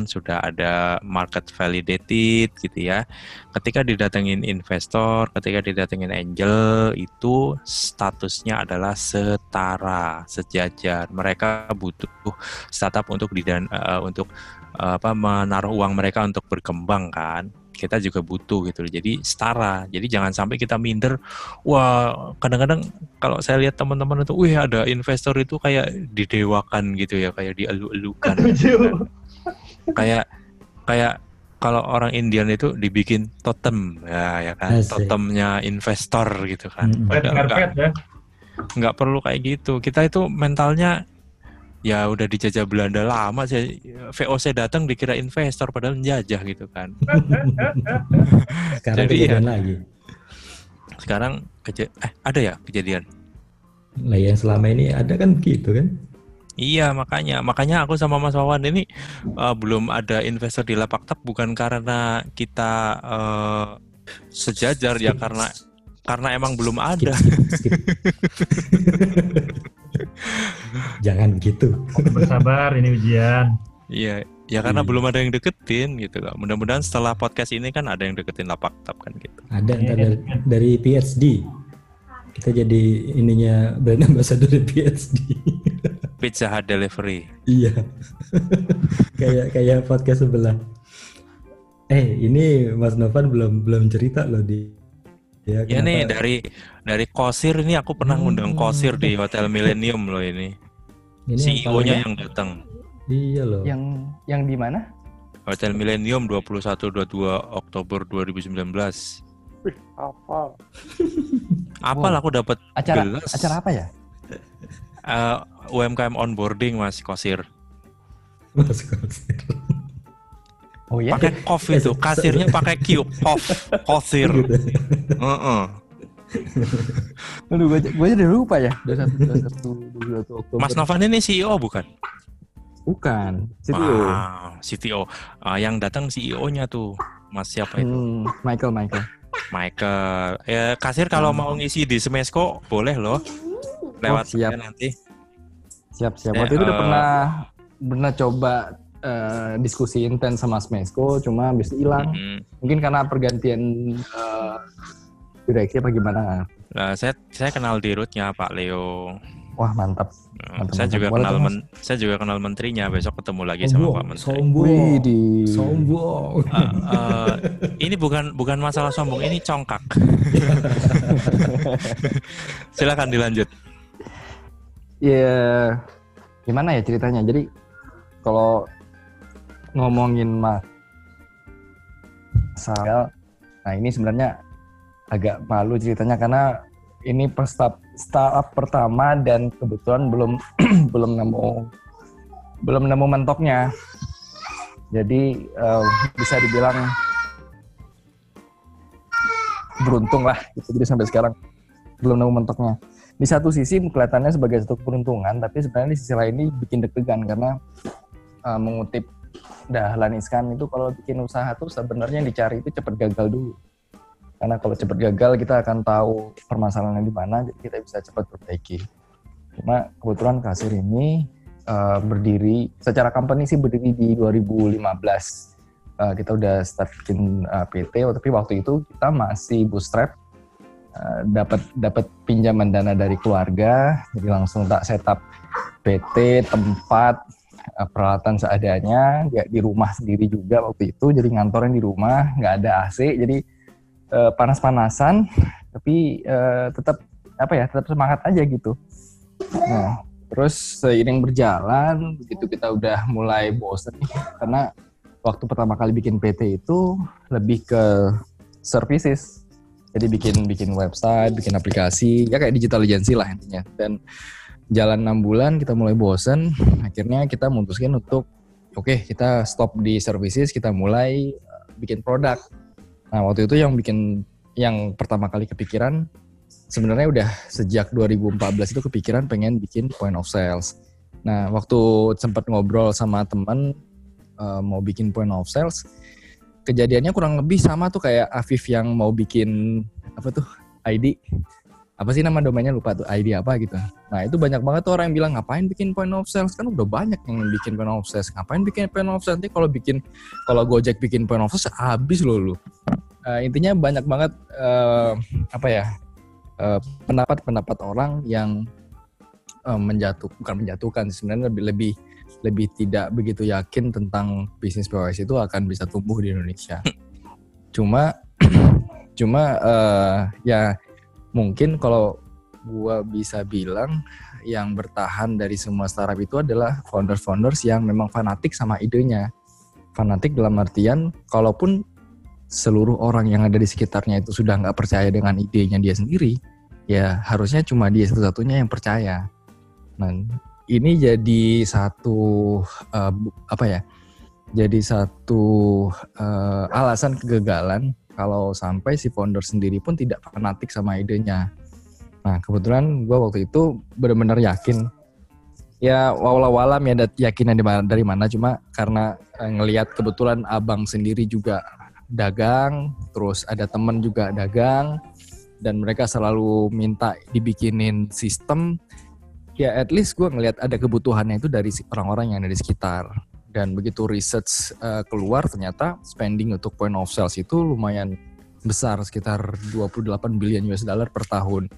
sudah ada market validated gitu ya. Ketika didatengin investor, ketika didatengin angel itu statusnya adalah setara, sejajar. Mereka butuh startup untuk didan eh, untuk eh, apa menaruh uang mereka untuk berkembang kan kita juga butuh gitu jadi setara. Jadi jangan sampai kita minder. Wah kadang-kadang kalau saya lihat teman-teman itu wih ada investor itu kayak didewakan gitu ya kayak dielu-elukan gitu [LAUGHS] kan. kayak kayak kalau orang Indian itu dibikin totem. Ya ya kan? Asik. totemnya investor gitu kan. Nggak ya. nggak perlu kayak gitu. Kita itu mentalnya ya udah dijajah Belanda lama sih VOC datang dikira investor padahal menjajah gitu kan [LAUGHS] Sekarang Jadi kejadian lagi. sekarang keja eh ada ya kejadian Lah yang selama ini ada kan gitu kan? Iya makanya makanya aku sama Mas Wawan ini uh, belum ada investor di lapak tap bukan karena kita uh, sejajar ya karena karena emang belum ada. skip, skip. [LAUGHS] [LAUGHS] Jangan begitu. Bersabar ini ujian. Iya ya karena Iya. belum ada yang deketin gitu kan. Mudah-mudahan setelah podcast ini kan ada yang deketin lapak tap kan gitu. Ada ntar dari, dari PhD. Kita jadi ininya brand ambassador dari PhD. [LAUGHS] Pizza Hut delivery. iya. [LAUGHS] kayak kayak podcast sebelah. Eh, ini Mas Novan belum belum cerita loh di ya, Ya nih dari dari Kosir ini aku pernah ngundang Hmm. Kosir di Hotel Millennium loh ini. ini CEO-nya paling- yang datang. Iya loh. Yang yang di mana? Hotel Millennium 21-22 Oktober 2019. Wih, hafal. Apal [LAUGHS] aku dapat Acara gelas acara apa ya? eh, UMKM onboarding Mas Kosir. Mas Kosir. Oh iya. Pakai kof [LAUGHS] itu, kasirnya pakai Q, kof, Kosir. [LAUGHS] Gitu. Heeh. Aduh, gue gue jadi lupa ya. 21 21 Oktober. Mas Novan ini CEO bukan? Bukan. CTO. Wow, CTO. Ah, yang datang CEO-nya tuh. Mas siapa itu? Hmm, Michael Michael. Michael. Ya, kasir kalau Hmm. mau ngisi di Smesco boleh loh. Lewat Oh, siap. nanti. Siap siap. Eh, Waktu itu udah eh, pernah pernah coba eh, diskusi intens sama Smesco, cuma habis itu hilang. Mhm. Mungkin karena pergantian eh, direksi apa gimana? Nah, saya saya kenal di rootnya Pak Leo. Wah mantap. Nah, Mantap, saya mantap. juga Boleh kenal men- saya juga kenal menterinya. Besok ketemu lagi sama Pak Sombong, Menteri. sombong. Di. Sombong. Eh, eh, ini bukan bukan masalah sombong, ini congkak. [LAUGHS] Silakan dilanjut. Ya gimana ya ceritanya? Jadi kalau ngomongin masalah, nah ini sebenarnya agak malu ceritanya karena ini per start, startup pertama dan kebetulan belum [CLEARS THROAT] belum nemu belum nemu mentoknya. Jadi uh, bisa dibilang beruntung lah gitu. Jadi sampai sekarang belum nemu mentoknya. Di satu sisi kelihatannya sebagai satu peruntungan, tapi sebenarnya di sisi lain ini bikin deg-degan karena uh, mengutip Dahlan Iskan itu kalau bikin usaha tuh sebenarnya yang dicari itu cepat gagal dulu. Karena kalau cepat gagal kita akan tahu permasalahannya di mana, jadi kita bisa cepat perbaiki. Cuma kebetulan kasir ini uh, berdiri secara company sih berdiri di 2015. Uh, kita udah start bikin uh, PT, tapi waktu itu kita masih bootstrap. Uh, dapat dapat pinjaman dana dari keluarga, jadi langsung tak setup PT, tempat, peralatan seadanya, ya di rumah sendiri juga waktu itu, jadi ngantornya di rumah, nggak ada AC, jadi uh, panas-panasan, tapi uh, tetap apa ya, tetap semangat aja gitu. Nah, Terus seiring berjalan, begitu kita udah mulai bosen karena waktu pertama kali bikin PT itu lebih ke services. Jadi bikin bikin website, bikin aplikasi, ya kayak digital agency lah intinya. Dan jalan enam bulan kita mulai bosen, akhirnya kita memutuskan untuk oke okay, kita stop di services, kita mulai uh, bikin produk. Nah waktu itu yang bikin yang pertama kali kepikiran sebenarnya udah sejak 2014 itu kepikiran pengen bikin point of sales. Nah, waktu sempat ngobrol sama teman uh, mau bikin point of sales, kejadiannya kurang lebih sama tuh kayak Afif yang mau bikin apa tuh ID apa sih nama domainnya lupa tuh ID apa gitu. Nah itu banyak banget tuh orang yang bilang ngapain bikin point of sales kan udah banyak yang bikin point of sales. Ngapain bikin point of sales nanti kalau bikin kalau Gojek bikin point of sales habis loh lu. Uh, intinya banyak banget uh, apa ya Eh, pendapat-pendapat uh, orang yang uh, menjatuh bukan menjatuhkan sebenarnya lebih lebih lebih tidak begitu yakin tentang bisnis POS itu akan bisa tumbuh di Indonesia. Cuma [CLEARS THROAT] cuma uh, ya mungkin kalau gua bisa bilang yang bertahan dari semua startup itu adalah founders-founders yang memang fanatik sama idenya. Fanatik dalam artian kalaupun seluruh orang yang ada di sekitarnya itu sudah nggak percaya dengan idenya dia sendiri, ya harusnya cuma dia satu-satunya yang percaya. Nah, ini jadi satu uh, apa ya? Jadi satu uh, alasan kegagalan kalau sampai si founder sendiri pun tidak fanatik sama idenya. Nah, kebetulan gue waktu itu benar-benar yakin ya walau-walam ya yakinnya dari mana cuma karena uh, ngelihat kebetulan abang sendiri juga dagang, terus ada temen juga dagang, dan mereka selalu minta dibikinin sistem, ya at least gue ngelihat ada kebutuhannya itu dari orang-orang yang ada di sekitar. Dan begitu research uh, keluar ternyata spending untuk point of sales itu lumayan besar sekitar 28 billion US dollar per tahun.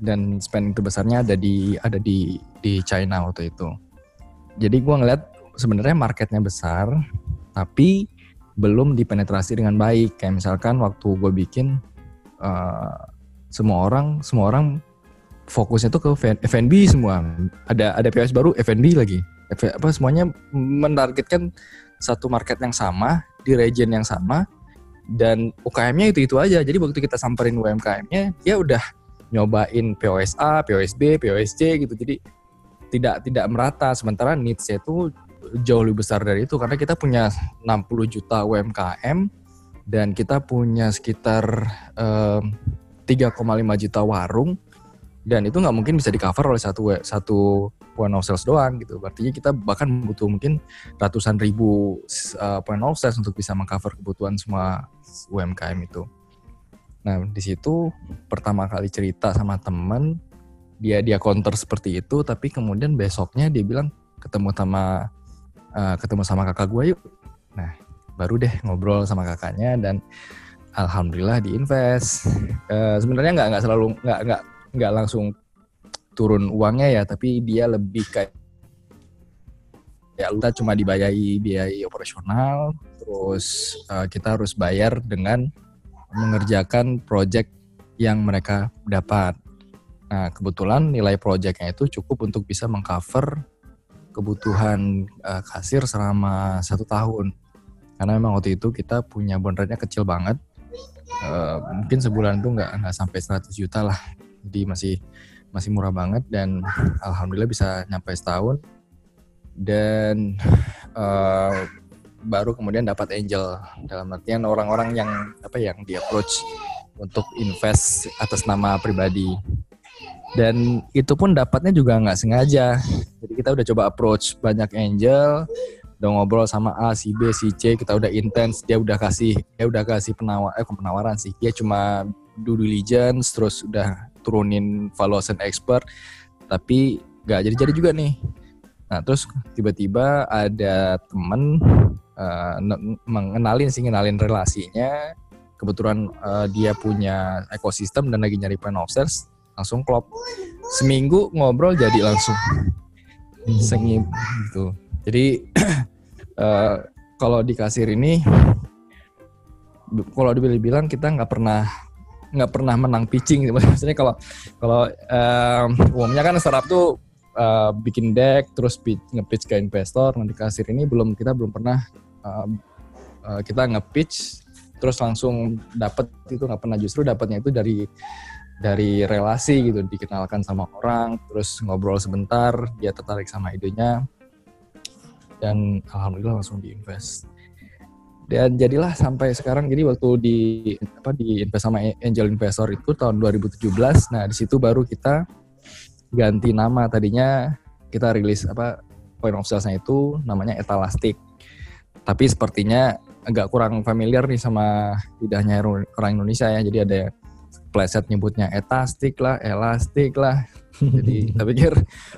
Dan spending terbesarnya ada di ada di di China waktu itu. Jadi gue ngeliat sebenarnya marketnya besar, tapi belum dipenetrasi dengan baik. Kayak misalkan waktu gue bikin uh, semua orang semua orang fokusnya tuh ke F&B semua. Ada ada POS baru F&B lagi. Apa semuanya menargetkan satu market yang sama di region yang sama dan UKM-nya itu itu aja. Jadi waktu kita samperin UMKM-nya dia udah nyobain POSA, POSB, POSC gitu. Jadi tidak tidak merata sementara needs-nya itu jauh lebih besar dari itu karena kita punya 60 juta UMKM dan kita punya sekitar um, 3,5 juta warung dan itu nggak mungkin bisa di cover oleh satu satu point of sales doang gitu. Artinya kita bahkan butuh mungkin ratusan ribu uh, point of sales untuk bisa mengcover kebutuhan semua UMKM itu. Nah di situ pertama kali cerita sama temen dia dia counter seperti itu, tapi kemudian besoknya dia bilang ketemu sama uh, ketemu sama kakak gue yuk. Nah baru deh ngobrol sama kakaknya dan alhamdulillah diinvest. Uh, Sebenarnya nggak nggak selalu nggak nggak nggak langsung turun uangnya ya, tapi dia lebih kayak ya kita cuma dibayai biaya operasional, terus uh, kita harus bayar dengan mengerjakan project yang mereka dapat. Nah kebetulan nilai projectnya itu cukup untuk bisa mengcover kebutuhan uh, kasir selama satu tahun. Karena memang waktu itu kita punya bonretnya kecil banget. Uh, mungkin sebulan itu nggak nggak sampai 100 juta lah Jadi masih masih murah banget dan alhamdulillah bisa nyampe setahun. Dan eh, baru kemudian dapat angel. Dalam artian orang-orang yang apa yang di approach untuk invest atas nama pribadi. Dan itu pun dapatnya juga nggak sengaja. Jadi kita udah coba approach banyak angel udah ngobrol sama A si B si C kita udah intens dia udah kasih dia udah kasih penawar eh penawaran sih. Dia cuma due diligence terus udah turunin valuation expert tapi nggak jadi-jadi juga nih. Nah terus tiba-tiba ada temen ne- mengenalin sih ngenalin relasinya. Kebetulan eh, dia punya ekosistem dan lagi nyari plan of langsung klop. Seminggu ngobrol jadi langsung sengim gitu. Jadi [CLEARS THROAT] eh, kalau di kasir ini kalau dibilang kita nggak pernah nggak pernah menang pitching [LAUGHS] maksudnya kalau kalau em, umumnya kan startup tuh eh, bikin deck terus pitch, nge-pitch ke investor. Nanti kasir ini belum kita belum pernah em, eh, kita nge-pitch terus langsung dapat itu nggak pernah. Justru dapatnya itu dari dari relasi gitu. Dikenalkan sama orang terus ngobrol sebentar dia tertarik sama idenya dan alhamdulillah langsung diinvest dan jadilah sampai sekarang jadi waktu di apa di invest sama angel investor itu tahun 2017 nah di situ baru kita ganti nama. Tadinya kita rilis apa point of sales-nya itu namanya Etalastic tapi sepertinya agak kurang familiar nih sama lidahnya orang Indonesia ya. Jadi ada pleset nyebutnya etastik lah elastik lah jadi [LAUGHS] saya pikir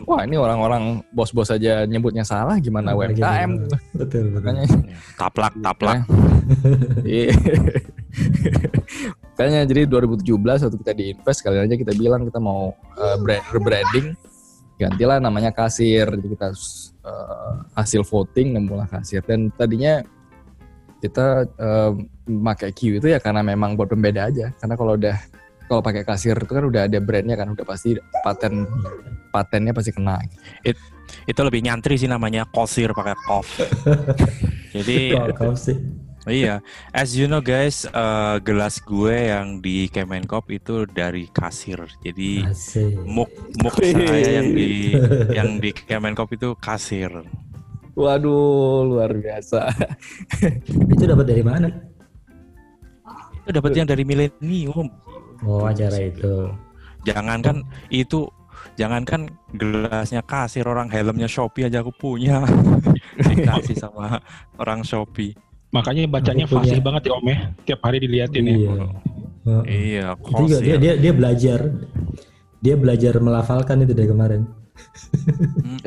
wah ini orang-orang bos-bos aja nyebutnya salah gimana UMKM Betul, betul. makanya Taplak, taplak. [LAUGHS] Iya. Makanya jadi 2017 waktu kita diinvest kali aja kita bilang kita mau uh, brand rebranding. Gantilah namanya kasir. Jadi kita uh, hasil voting nemulah kasir. Dan tadinya kita uh, pakai Q itu ya karena memang buat pembeda aja. Karena kalau udah kalau pakai kasir itu kan udah ada brandnya kan udah pasti paten patennya pasti kena Itu lebih nyantri sih namanya kosir pakai kof. [LAUGHS] Jadi sih? iya, as you know guys, eh, gelas gue yang di Kemenkop itu dari kasir. Jadi Asik. muk muk saya yang di yang di Kemenkop itu kasir. waduh luar biasa Itu dapat dari mana? Itu dapatnya dari milenium. Oh, acara itu. Jangankan itu jangankan gelasnya kasir orang helmnya Shopee aja aku punya. [LAUGHS] Dikasih sama orang Shopee. Makanya bacanya Aku punya- fasih banget ya Om ya. Tiap hari diliatin ya. Iya. Oh, Iya, Itu juga dia, dia dia belajar dia belajar melafalkan itu dari kemarin. Mm.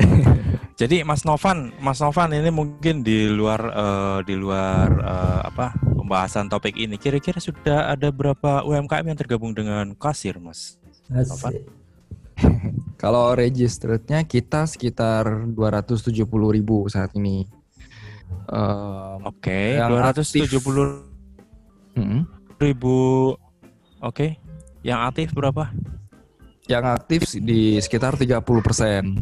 Jadi Mas Novan, Mas Novan ini mungkin di luar eh, di luar eh, apa pembahasan topik ini, kira-kira sudah ada berapa UMKM yang tergabung dengan kasir, Mas? Asik. [LAUGHS] Kalau registerednya kita sekitar 270 ribu saat ini. Eh, Oke, Yang 270 mm, ribu. Oke, yang aktif berapa? Yang aktif di sekitar 30 persen.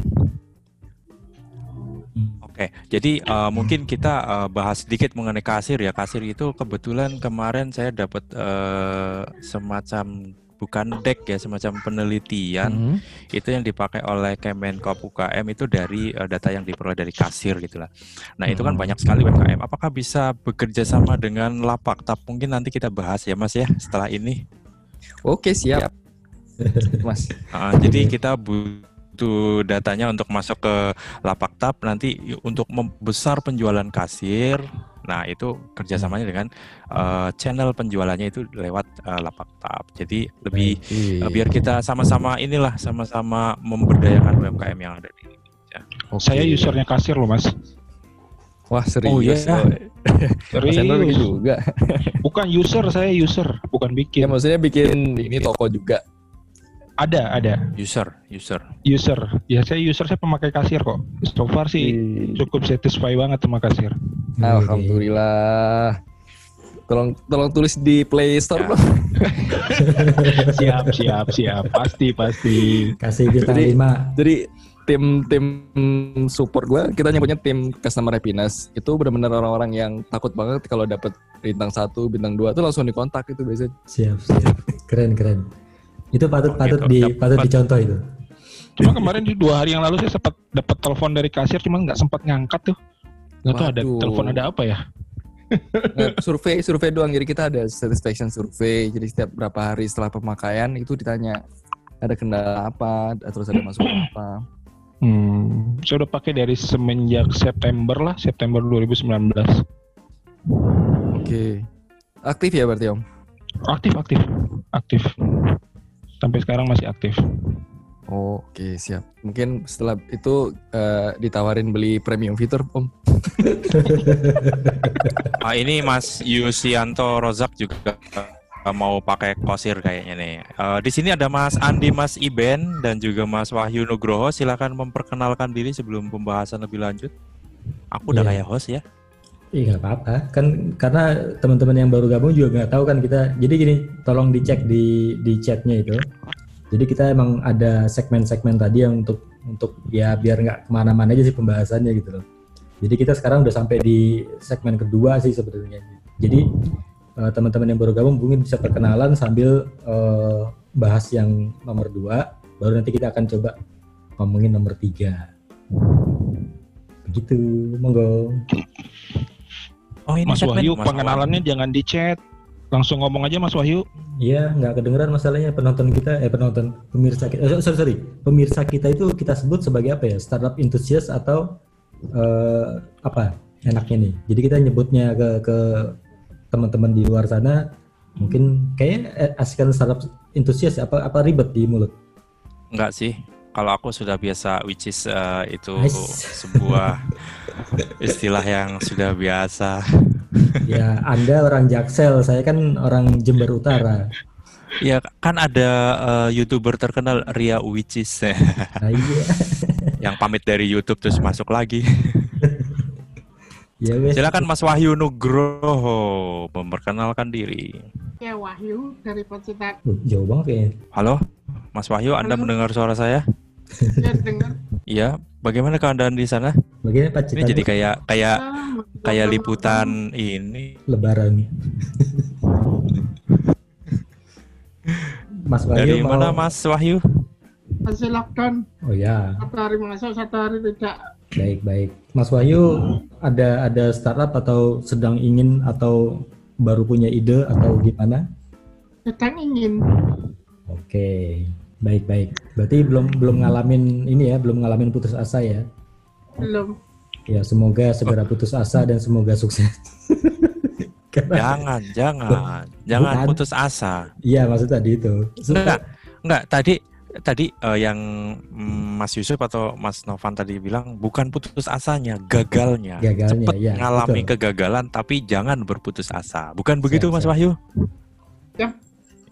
Oke, jadi eh, mungkin kita eh, bahas sedikit mengenai kasir ya. Kasir itu kebetulan kemarin saya dapat eh, semacam bukan deck ya, semacam penelitian Mhm. itu yang dipakai oleh Kemenkop UKM itu dari eh, data yang diperoleh dari kasir gitulah. Nah itu kan Hmm. banyak sekali UMKM. Apakah bisa bekerja sama dengan lapak? Tap mungkin nanti kita bahas ya Mas ya setelah ini. Oke siap, Mas. Ah, jadi kita butuh datanya untuk masuk ke lapak tap nanti untuk membesar penjualan kasir. Nah itu kerjasamanya dengan eh, channel penjualannya itu lewat eh, lapak tap. Jadi lebih eh, biar kita sama-sama inilah sama-sama memberdayakan UMKM yang ada di Indonesia. Oke. Saya usernya kasir loh Mas. Wah serius. Oh, iya? Mas Serius. juga. Bukan user, saya user, bukan Ya bikin. maksudnya bikin ini toko juga. Ada, ada. User, user. User. Ya saya user saya pemakai kasir kok. So far sih cukup satisfy banget sama kasir. Alhamdulillah. Tolong tolong tulis di Play Store Ya. [LAUGHS] siap, siap, siap. Pasti, pasti. Kasih bintang Jadi- 5. Jadi tim tim support gue kita nyebutnya tim customer happiness itu benar-benar orang-orang yang takut banget kalau dapat bintang satu bintang dua tuh langsung dikontak itu biasanya Siap, siap. Keren, keren. Itu patut Oh, patut gitu. di Dapat- patut dicontoh itu. Cuma kemarin di dua hari yang lalu saya sempat dapat telepon dari kasir, cuma nggak sempat ngangkat tuh. Nggak tahu ada telepon ada apa ya? Nah, survei survei doang jadi kita ada satisfaction survei jadi setiap berapa hari setelah pemakaian itu ditanya ada kendala apa terus ada masukan apa Hmm, saya udah pakai dari semenjak September lah, September 2019. oke aktif ya berarti om Aktif, aktif, aktif. Sampai sekarang masih aktif. Oh, oke siap mungkin setelah itu eh, ditawarin beli premium fitur om [LAUGHS] Ah, ini Mas Yusianto Rozak juga mau pakai kosir kayaknya nih. Eh, di sini ada Mas Andi, Mas Iben, dan juga Mas Wahyu Nugroho. Silakan memperkenalkan diri sebelum pembahasan lebih lanjut. Aku udah Iya. kayak host ya. Iya nggak apa-apa kan karena teman-teman yang baru gabung juga nggak tahu kan kita. Jadi gini, tolong dicek di di chatnya itu. Jadi kita emang ada segmen-segmen tadi yang untuk untuk ya biar nggak ke mana-mana aja sih pembahasannya gitu loh. Jadi kita sekarang udah sampai di segmen kedua sih sebetulnya. Jadi eh, teman-teman yang baru gabung mungkin bisa perkenalan sambil eh, bahas yang nomor dua. Baru nanti kita akan coba ngomongin nomor tiga. Begitu, monggo. Oh ini Mas segmen Wahyu, Mas pengenalannya jangan di chat. Langsung ngomong aja Mas Wahyu. Iya, nggak kedengeran masalahnya penonton kita, eh penonton pemirsa kita, eh, sorry, sorry, pemirsa kita itu kita sebut sebagai apa ya? Startup enthusiast atau eh, apa? Enaknya nih. Jadi kita nyebutnya ke ke teman-teman di luar sana, mungkin kayaknya eh, asikan startup enthusiast apa apa ribet di mulut. Enggak sih. Kalau aku sudah biasa, which is eh, itu Nice. sebuah [LAUGHS] istilah yang sudah biasa. Ya, Anda orang Jaksel, saya kan orang Jember Utara. Ya kan ada eh, youtuber terkenal Ria Wicis Nah, [LAUGHS] iya. yang pamit dari YouTube terus masuk lagi. [LAUGHS] Ya wes. Silakan Mas Wahyu Nugroho memperkenalkan diri. Ya Wahyu dari Pacitan. Uh, jauh banget kayaknya. Halo, Mas Wahyu, Anda Halo. mendengar suara saya? [LAUGHS] Ya dengar. Iya. Bagaimana keadaan di sana? Bagaimana Pak Ini Cita jadi kayak kayak Ah, kayak liputan ini Lebaran. [LAUGHS] Mas Wahyu dari mau... mana Mas Wahyu? Masih lockdown. Oh ya, Satu hari masuk, satu hari tidak. baik baik. Mas Wahyu ada ada startup atau sedang ingin atau baru punya ide atau gimana? Sedang ingin. Oke, baik baik. Berarti belum belum ngalamin ini ya, belum ngalamin putus asa ya? Belum. Ya semoga segera putus asa dan semoga sukses. [LAUGHS] Karena- Jangan, jangan, jangan Bukan. putus asa. Iya maksud tadi itu. Enggak, enggak. Tadi tadi eh, yang mm, Mas Yusuf atau Mas Novan tadi bilang bukan putus asanya, gagalnya. Gagalnya, Cepet ya, ngalami betul. kegagalan, tapi jangan berputus asa. Bukan begitu, Siap, Mas siap. Wahyu? Ya.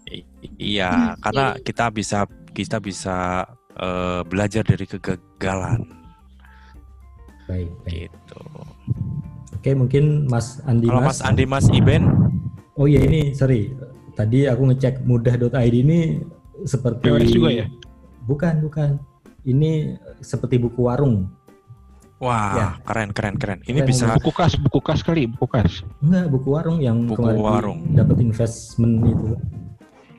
I- iya, karena kita bisa kita bisa eh, belajar dari kegagalan. Baik baik. Gitu. Oke mungkin Mas Andi Kalau Mas Andi, Mas Iben, Oh iya ini sorry tadi aku ngecek mudah.id ini seperti PWS juga ya? Bukan bukan. Ini seperti buku warung. wah Ya. keren keren keren. Ini Keren, bisa Buku kas, buku kas kali, buku kas. Enggak buku warung yang Buku kemarin warung. dapat investment itu.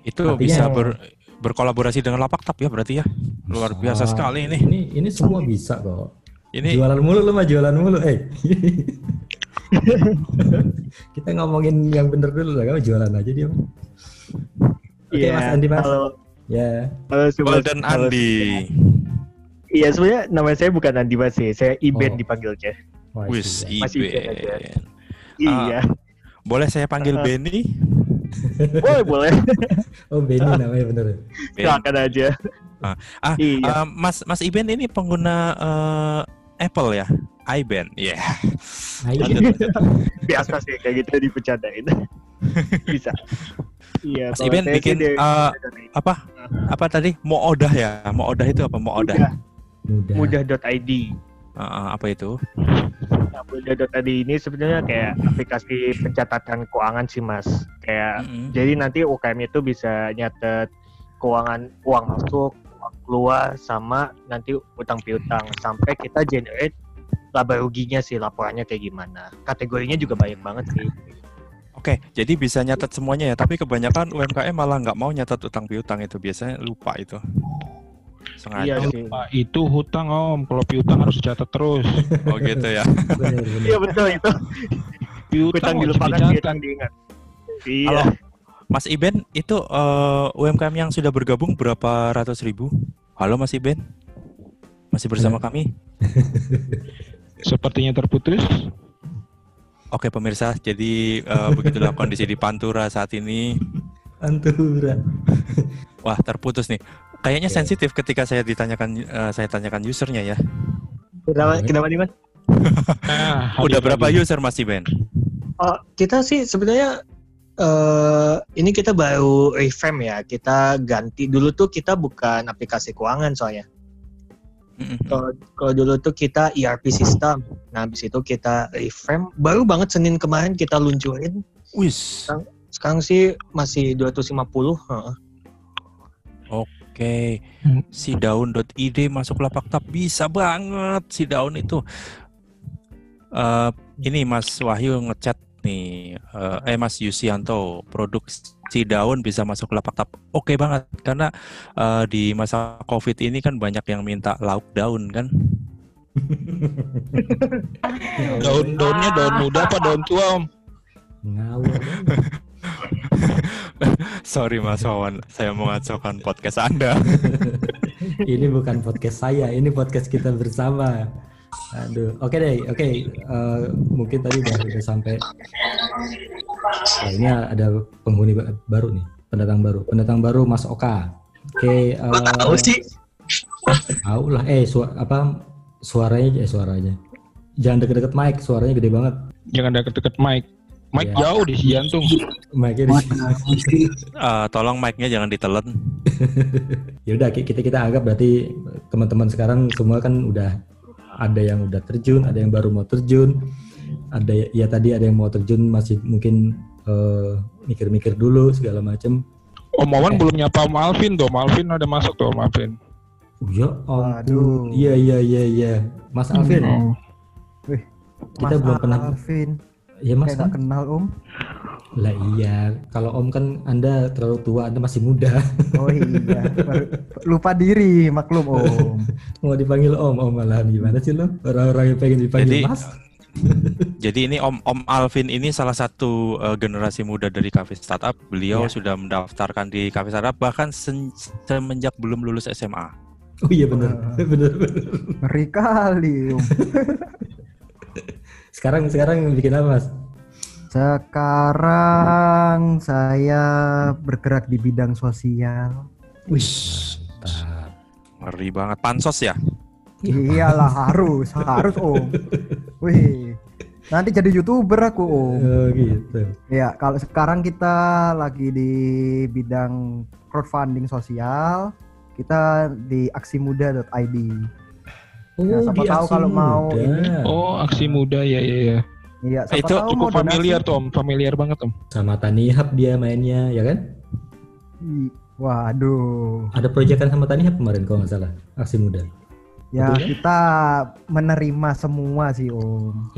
itu Artinya- bisa ber- berkolaborasi dengan Lapaktab ya berarti ya. Luar biasa Ah, sekali ini. Ini ini semua bisa kok. Ini Jualan mulu lu mah jualan mulu. Eh. [LAUGHS] Kita ngomongin yang bener dulu lah. Kamu jualan aja dia. Oke Iya, Mas Andi Mas. Halo, Ya. halo Sobat. Golden Halo. Andi. Iya, sebenarnya nama saya bukan Andi Mas sih. Saya Iben Oh. dipanggilnya. Wis. Masih Iben aja. Iya, Boleh saya panggil Ah. Benny? [LAUGHS] boleh boleh. Oh Benny namanya bener. ya? Ben. Silakan aja. Ah, Iya. eh, Mas Mas Iben ini pengguna eh, Apple ya? iBand. Iya. Nah, iya. Lanjut. Biasa sih kayak gitu dipercandain. [LAUGHS] Bisa. Iya. Mas Iben bikin dari- eh, apa? Apa tadi? Mau odah ya? Mau odah itu apa? Mau odah? Mudah. Mudah. Eh, apa itu? Nah, Mudah.id ini sebenarnya kayak aplikasi pencatatan keuangan sih mas. Kayak Mm-mm. jadi nanti UKM itu bisa nyatet keuangan uang masuk, uang keluar, sama nanti utang piutang sampai kita generate laba ruginya sih laporannya kayak gimana. Kategorinya juga banyak banget sih. Oke, jadi bisa nyatet semuanya ya. Tapi kebanyakan UMKM malah nggak mau nyatet utang piutang itu. Biasanya lupa itu. Sengaja. Iya sih. Pak, itu hutang om. Kalau piutang harus dicatat terus. Oh gitu ya. Iya betul itu. Piutang dilupakan, piutang diingat. Iya. Halo, Mas Iben, itu eh, UMKM yang sudah bergabung berapa ratus ribu? Halo Mas Iben, masih bersama kami? [LAUGHS] Sepertinya terputus. Oke pemirsa, jadi eh, begitulah kondisi di Pantura saat ini. Pantura. Wah terputus nih. Kayaknya sensitif ketika saya ditanyakan, eh, saya tanyakan usernya ya. Kenapa, kenapa nih mas? [LAUGHS] Nah, Udah berapa lagi. user Mas Iben? Oh, kita sih sebenarnya eh ini kita baru revamp ya. Kita ganti dulu tuh kita bukan aplikasi keuangan soalnya. Kalau kalau dulu tuh kita ERP system. Nah, habis itu kita revamp. Baru banget Senin kemarin kita luncurin. Wis. Sekarang sih masih 250. heeh. Oke, Hmm. si daun.id masuk lapak tap bisa banget si daun itu. Eh ini Mas Wahyu ngechat nih, eh, eh Mas Yusianto, produk si daun bisa masuk lapak tap. Oke banget, karena eh, di masa COVID ini kan banyak yang minta lauk daun kan. [LAUGHS] Daun-daunnya daun muda apa daun tua om? Ngawur. [LAUGHS] Sorry Mas Wawan, saya mengacaukan podcast Anda. [LAUGHS] ini bukan podcast saya, ini podcast kita bersama. Aduh, oke deh, oke. Eh, mungkin tadi udah, udah sampai. Ini ada penghuni ba- baru nih, pendatang baru, pendatang baru Mas Oka. Oke. eh, Tahu sih. Tahu lah, eh su apa suaranya eh suaranya. Jangan deket-deket mic, suaranya gede banget. Jangan deket-deket mic. Mic Iya. jauh di si jantung. Mic-nya di Eh, tolong mic-nya jangan ditelen. [LAUGHS] ya udah ki- kita kita anggap berarti teman-teman sekarang semua kan udah ada yang udah terjun, ada yang baru mau terjun, ada ya, tadi ada yang mau terjun masih mungkin eh, mikir-mikir dulu segala macem. Om Wawan belum nyapa Om Alvin tuh. Om Alvin ada masuk tuh Om Alvin. Oh, ya ampun, iya iya iya iya, Mas Alvin, Oh. kita Mas belum pernah, Alvin. Ya Mas Kayak nggak kenal Om. lah iya, kalau Om kan Anda terlalu tua, Anda masih muda, Oh iya. Lupa diri, maklum Om. [LAUGHS] mau dipanggil Om, Om malahan gimana sih lo? Orang-orang yang pengen dipanggil Jadi Mas? [LAUGHS] Jadi ini Om Om Alvin ini salah satu eh, generasi muda dari Cafe Startup. Beliau Iya. sudah mendaftarkan di Cafe Startup bahkan sen- semenjak belum lulus SMA. Oh iya benar, Wah. [LAUGHS] benar benar. Ngeri kali Om. Sekarang sekarang bikin apa Mas? Sekarang saya bergerak di bidang sosial. Wih, Ngeri banget. Pansos ya? Iyalah harus, harus Om. Wih. Nanti jadi youtuber aku Om. Oh gitu. Ya, kalau sekarang kita lagi di bidang crowdfunding sosial, kita di aksimuda.id. Oh, Nah, siapa tahu aksi kalau mau muda. ini. Oh, aksi muda ya ya ya. Iya, siapa Itu tahu Cukup mau donasi. familiar tuh Om, familiar banget Om. sama Tanihub dia mainnya, ya kan? Waduh. Ada proyekan sama Tanihub kemarin kalau nggak salah, aksi muda. Ya, Betul ya? kita menerima semua sih, Om.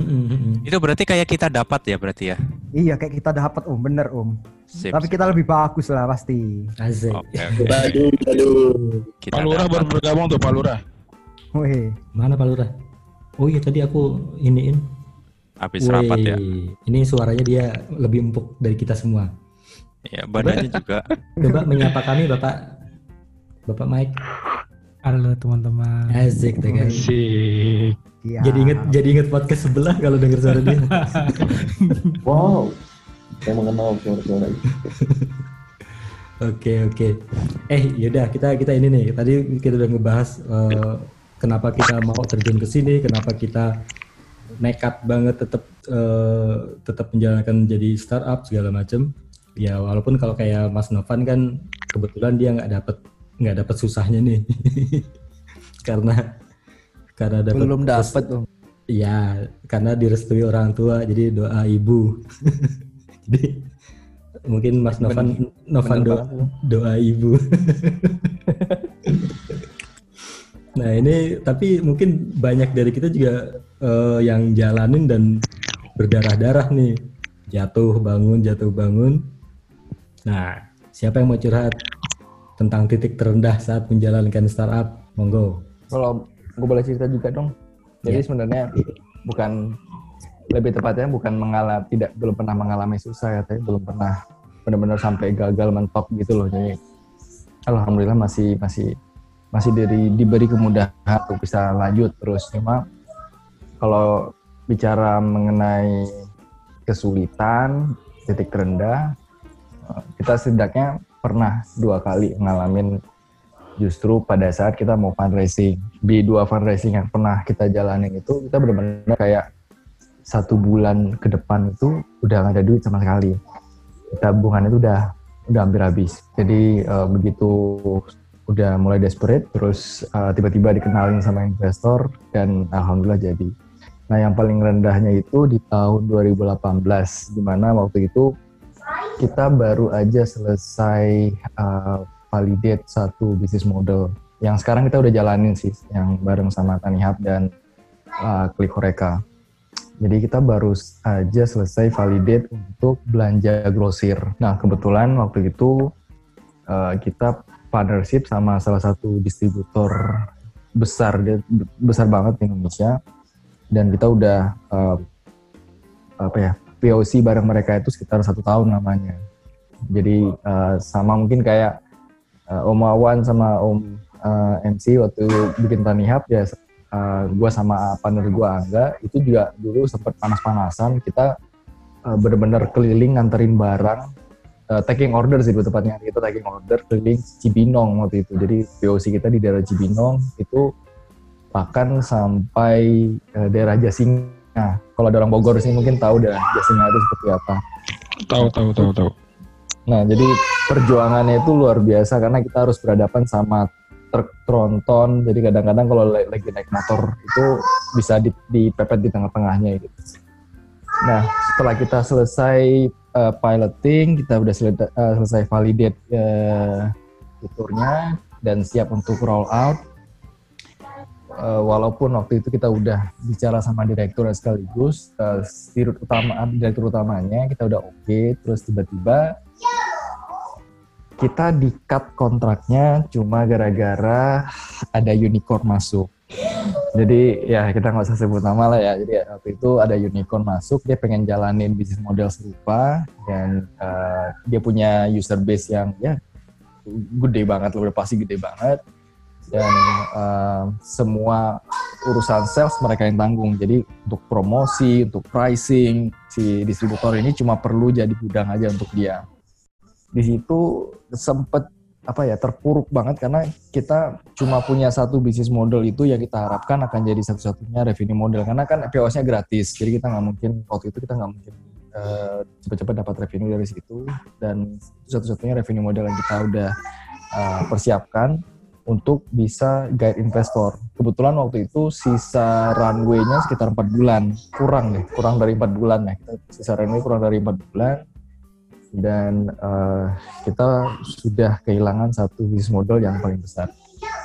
Itu berarti kayak kita dapat ya berarti ya? Iya, kayak kita dapat, Om. Bener, Om. Sip, Tapi sip. kita lebih bagus lah pasti. Asik. Oke, oke. [LAUGHS] Aduh, aduh. Kita Pak Lurah dapat. baru bergabung tuh Pak Lurah. Wih, Mana Pak Lurah? Oh iya tadi aku iniin. Habis rapat ya. Ini suaranya dia lebih empuk dari kita semua. Ya, badannya juga. [LAUGHS] Coba menyapa kami Bapak Bapak Mike. Halo teman-teman. Asik deh kan. Sik. iya. Jadi inget jadi inget podcast sebelah kalau denger suara dia. [LAUGHS] Wow. Saya mengenal suara-suara itu. [LAUGHS] Oke oke. Eh yaudah kita kita ini nih tadi kita udah ngebahas eh, kenapa kita mau terjun ke sini, kenapa kita nekat banget tetap eh, tetap menjalankan jadi startup segala macem. Ya walaupun kalau kayak Mas Novan kan kebetulan dia nggak dapat nggak dapat susahnya nih [LAUGHS] karena karena dapat belum dapat, Om. Iya, karena direstui orang tua, jadi doa ibu. [LAUGHS] jadi mungkin Mas Novan Novan bener do- banget, Om. doa ibu. [LAUGHS] nah ini tapi mungkin banyak dari kita juga eh, yang jalanin dan berdarah-darah nih jatuh bangun jatuh bangun. Nah, siapa yang mau curhat tentang titik terendah saat menjalankan startup? Monggo. Kalau gue boleh cerita juga dong. Jadi Ya. sebenarnya bukan lebih tepatnya bukan mengalami tidak belum pernah mengalami susah ya, tapi belum pernah benar-benar sampai gagal mentok gitu loh. Jadi alhamdulillah masih masih masih dari diberi kemudahan untuk bisa lanjut terus. Cuma kalau bicara mengenai kesulitan, titik terendah, eh, kita setidaknya pernah dua kali ngalamin justru pada saat kita mau fundraising. Di dua fundraising yang pernah kita jalanin itu, kita benar-benar kayak satu bulan ke depan itu udah nggak ada duit sama sekali. Tabungan itu udah udah hampir habis. Jadi eh, begitu udah mulai desperate, terus eh, tiba-tiba dikenalin sama investor dan alhamdulillah jadi. Nah yang paling rendahnya itu di tahun 2018, di mana waktu itu kita baru aja selesai uh, validate satu bisnis model yang sekarang kita udah jalanin sih, yang bareng sama Tanihub dan uh, Klik Horeca. Jadi kita baru aja selesai validate untuk belanja grosir. Nah kebetulan waktu itu uh, kita partnership sama salah satu distributor besar, besar banget di Indonesia. Dan kita udah uh, apa ya POC bareng mereka itu sekitar satu tahun namanya. Jadi uh, sama mungkin kayak uh, Om Awan sama Om uh, MC waktu bikin Tanihub ya uh, gue sama partner gue Angga itu juga dulu sempat panas-panasan kita uh, bener-bener keliling nganterin barang uh, taking order sih tepatnya kita taking order keliling Cibinong waktu itu jadi POC kita di daerah Cibinong itu bahkan sampai uh, daerah Jasinga kalau ada orang Bogor sih mungkin tahu dah Jasinga itu seperti apa Tahu tahu tahu tahu. Nah, jadi perjuangannya itu luar biasa karena kita harus berhadapan sama truk tronton. Jadi kadang-kadang kalau lagi naik motor itu bisa di- dipepet di tengah-tengahnya gitu. Nah, setelah kita selesai uh, piloting, kita udah selesai, uh, selesai validate uh, fiturnya dan siap untuk roll out. Uh, walaupun waktu itu kita udah bicara sama direktur sekaligus, uh, utama, direktur utamanya kita udah oke, terus tiba-tiba kita di cut kontraknya cuma gara-gara ada unicorn masuk. Jadi ya kita nggak usah sebut nama lah ya. Jadi ya, waktu itu ada unicorn masuk, dia pengen jalanin bisnis model serupa dan uh, dia punya user base yang ya gede banget, udah pasti gede banget. Dan uh, semua urusan sales mereka yang tanggung. Jadi untuk promosi, untuk pricing, si distributor ini cuma perlu jadi gudang aja untuk dia di situ sempet apa ya terpuruk banget karena kita cuma punya satu bisnis model itu yang kita harapkan akan jadi satu-satunya revenue model karena kan POS-nya gratis jadi kita nggak mungkin waktu itu kita nggak mungkin uh, cepat-cepat dapat revenue dari situ dan satu-satunya revenue model yang kita udah uh, persiapkan untuk bisa guide investor. Kebetulan waktu itu sisa runway-nya sekitar empat bulan, kurang deh, kurang dari empat bulan ya. Sisa runway kurang dari empat bulan dan uh, kita sudah kehilangan satu bisnis model yang paling besar.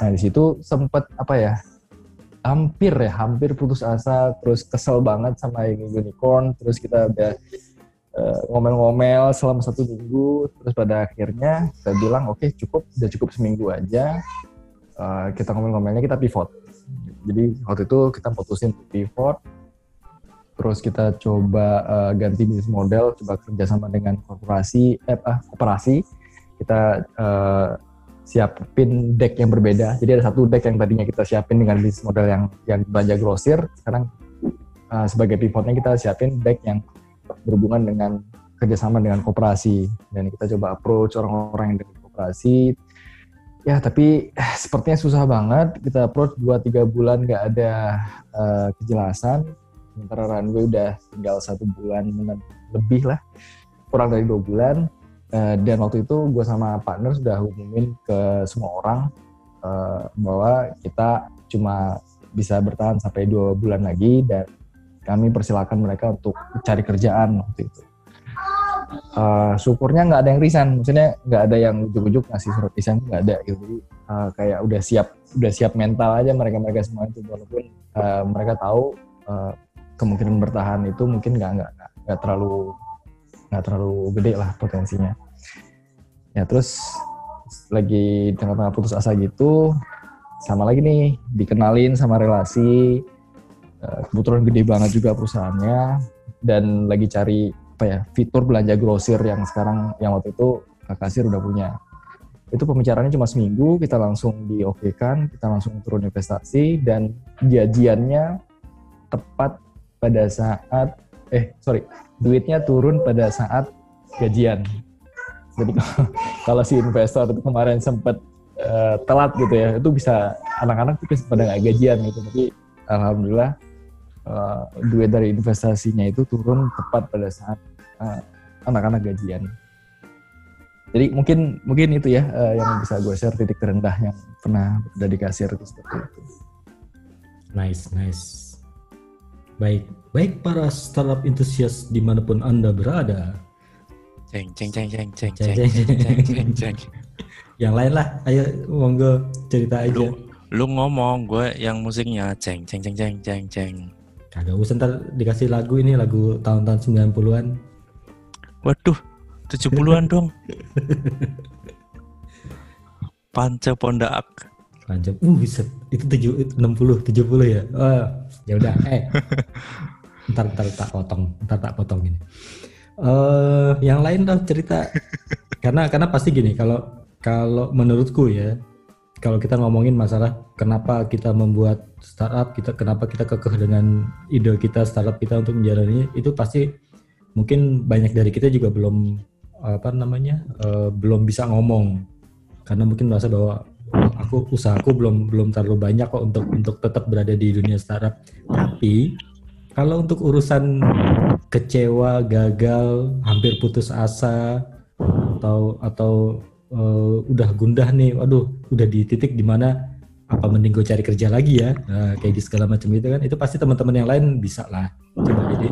Nah di situ sempat apa ya, hampir ya, hampir putus asa, terus kesel banget sama yang unicorn, terus kita udah uh, ngomel-ngomel selama satu minggu, terus pada akhirnya kita bilang oke okay, cukup, udah cukup seminggu aja, uh, kita ngomel-ngomelnya kita pivot. Jadi waktu itu kita putusin pivot, terus kita coba uh, ganti bisnis model, coba kerjasama dengan korporasi, eh, ah, koperasi, kita uh, siapin deck yang berbeda. Jadi ada satu deck yang tadinya kita siapin dengan bisnis model yang yang belanja grosir, sekarang uh, sebagai pivotnya kita siapin deck yang berhubungan dengan kerjasama dengan koperasi. Dan kita coba approach orang-orang yang dari koperasi. Ya tapi eh, sepertinya susah banget. Kita approach 2-3 bulan nggak ada uh, kejelasan sementara runway udah tinggal satu bulan lebih lah. Kurang dari dua bulan. Uh, dan waktu itu gue sama partner sudah umumin ke semua orang uh, bahwa kita cuma bisa bertahan sampai dua bulan lagi dan kami persilakan mereka untuk cari kerjaan waktu itu. Uh, syukurnya nggak ada yang resign. Maksudnya nggak ada yang ujuk-ujuk ngasih surat resign nggak ada gitu. Jadi uh, kayak udah siap udah siap mental aja mereka mereka semua itu. Walaupun uh, mereka tahu uh, kemungkinan bertahan itu mungkin nggak nggak nggak terlalu nggak terlalu gede lah potensinya. Ya terus lagi tengah-tengah putus asa gitu sama lagi nih dikenalin sama relasi Eh, kebetulan gede banget juga perusahaannya dan lagi cari apa ya fitur belanja grosir yang sekarang yang waktu itu Kak Kasir udah punya. Itu pembicaraannya cuma seminggu kita langsung di kan kita langsung turun investasi dan gajiannya tepat pada saat eh sorry duitnya turun pada saat gajian jadi [LAUGHS] kalau si investor itu kemarin sempat uh, telat gitu ya itu bisa anak-anak tuh pada nggak gajian gitu tapi alhamdulillah uh, duit dari investasinya itu turun tepat pada saat uh, anak-anak gajian. Jadi mungkin mungkin itu ya uh, yang bisa gue share titik terendah yang pernah ada di kasir itu seperti itu. Nice, nice. Baik, baik para startup enthusiast di mana pun anda berada. Ceng ceng ceng ceng ceng ceng ceng ceng ceng. Yang lain lah, ayo monggo cerita aja. Lu, lu ngomong, gue yang musiknya ceng ceng ceng ceng ceng ceng. Kagak usah ntar dikasih lagu ini lagu tahun-tahun 90-an. Waduh, 70-an dong. [LAUGHS] Panca Pondak. Panca. Uh, bisa. Itu 7 60 70 ya. Oh, ya udah. [LAUGHS] Eh. ntar ntar tak potong, ntar tak potong ini. Eh, uh, yang lain dong cerita. [LAUGHS] karena karena pasti gini, kalau kalau menurutku ya, kalau kita ngomongin masalah kenapa kita membuat startup kita kenapa kita kekeh dengan ide kita startup kita untuk menjalani itu pasti mungkin banyak dari kita juga belum apa namanya uh, belum bisa ngomong karena mungkin merasa bahwa aku usahaku belum belum terlalu banyak kok untuk untuk tetap berada di dunia startup. Tapi kalau untuk urusan kecewa gagal hampir putus asa atau atau uh, udah gundah nih, waduh, udah di titik di mana apa mending gue cari kerja lagi ya, nah, kayak di segala macam itu kan, itu pasti teman-teman yang lain bisa lah. Coba jadi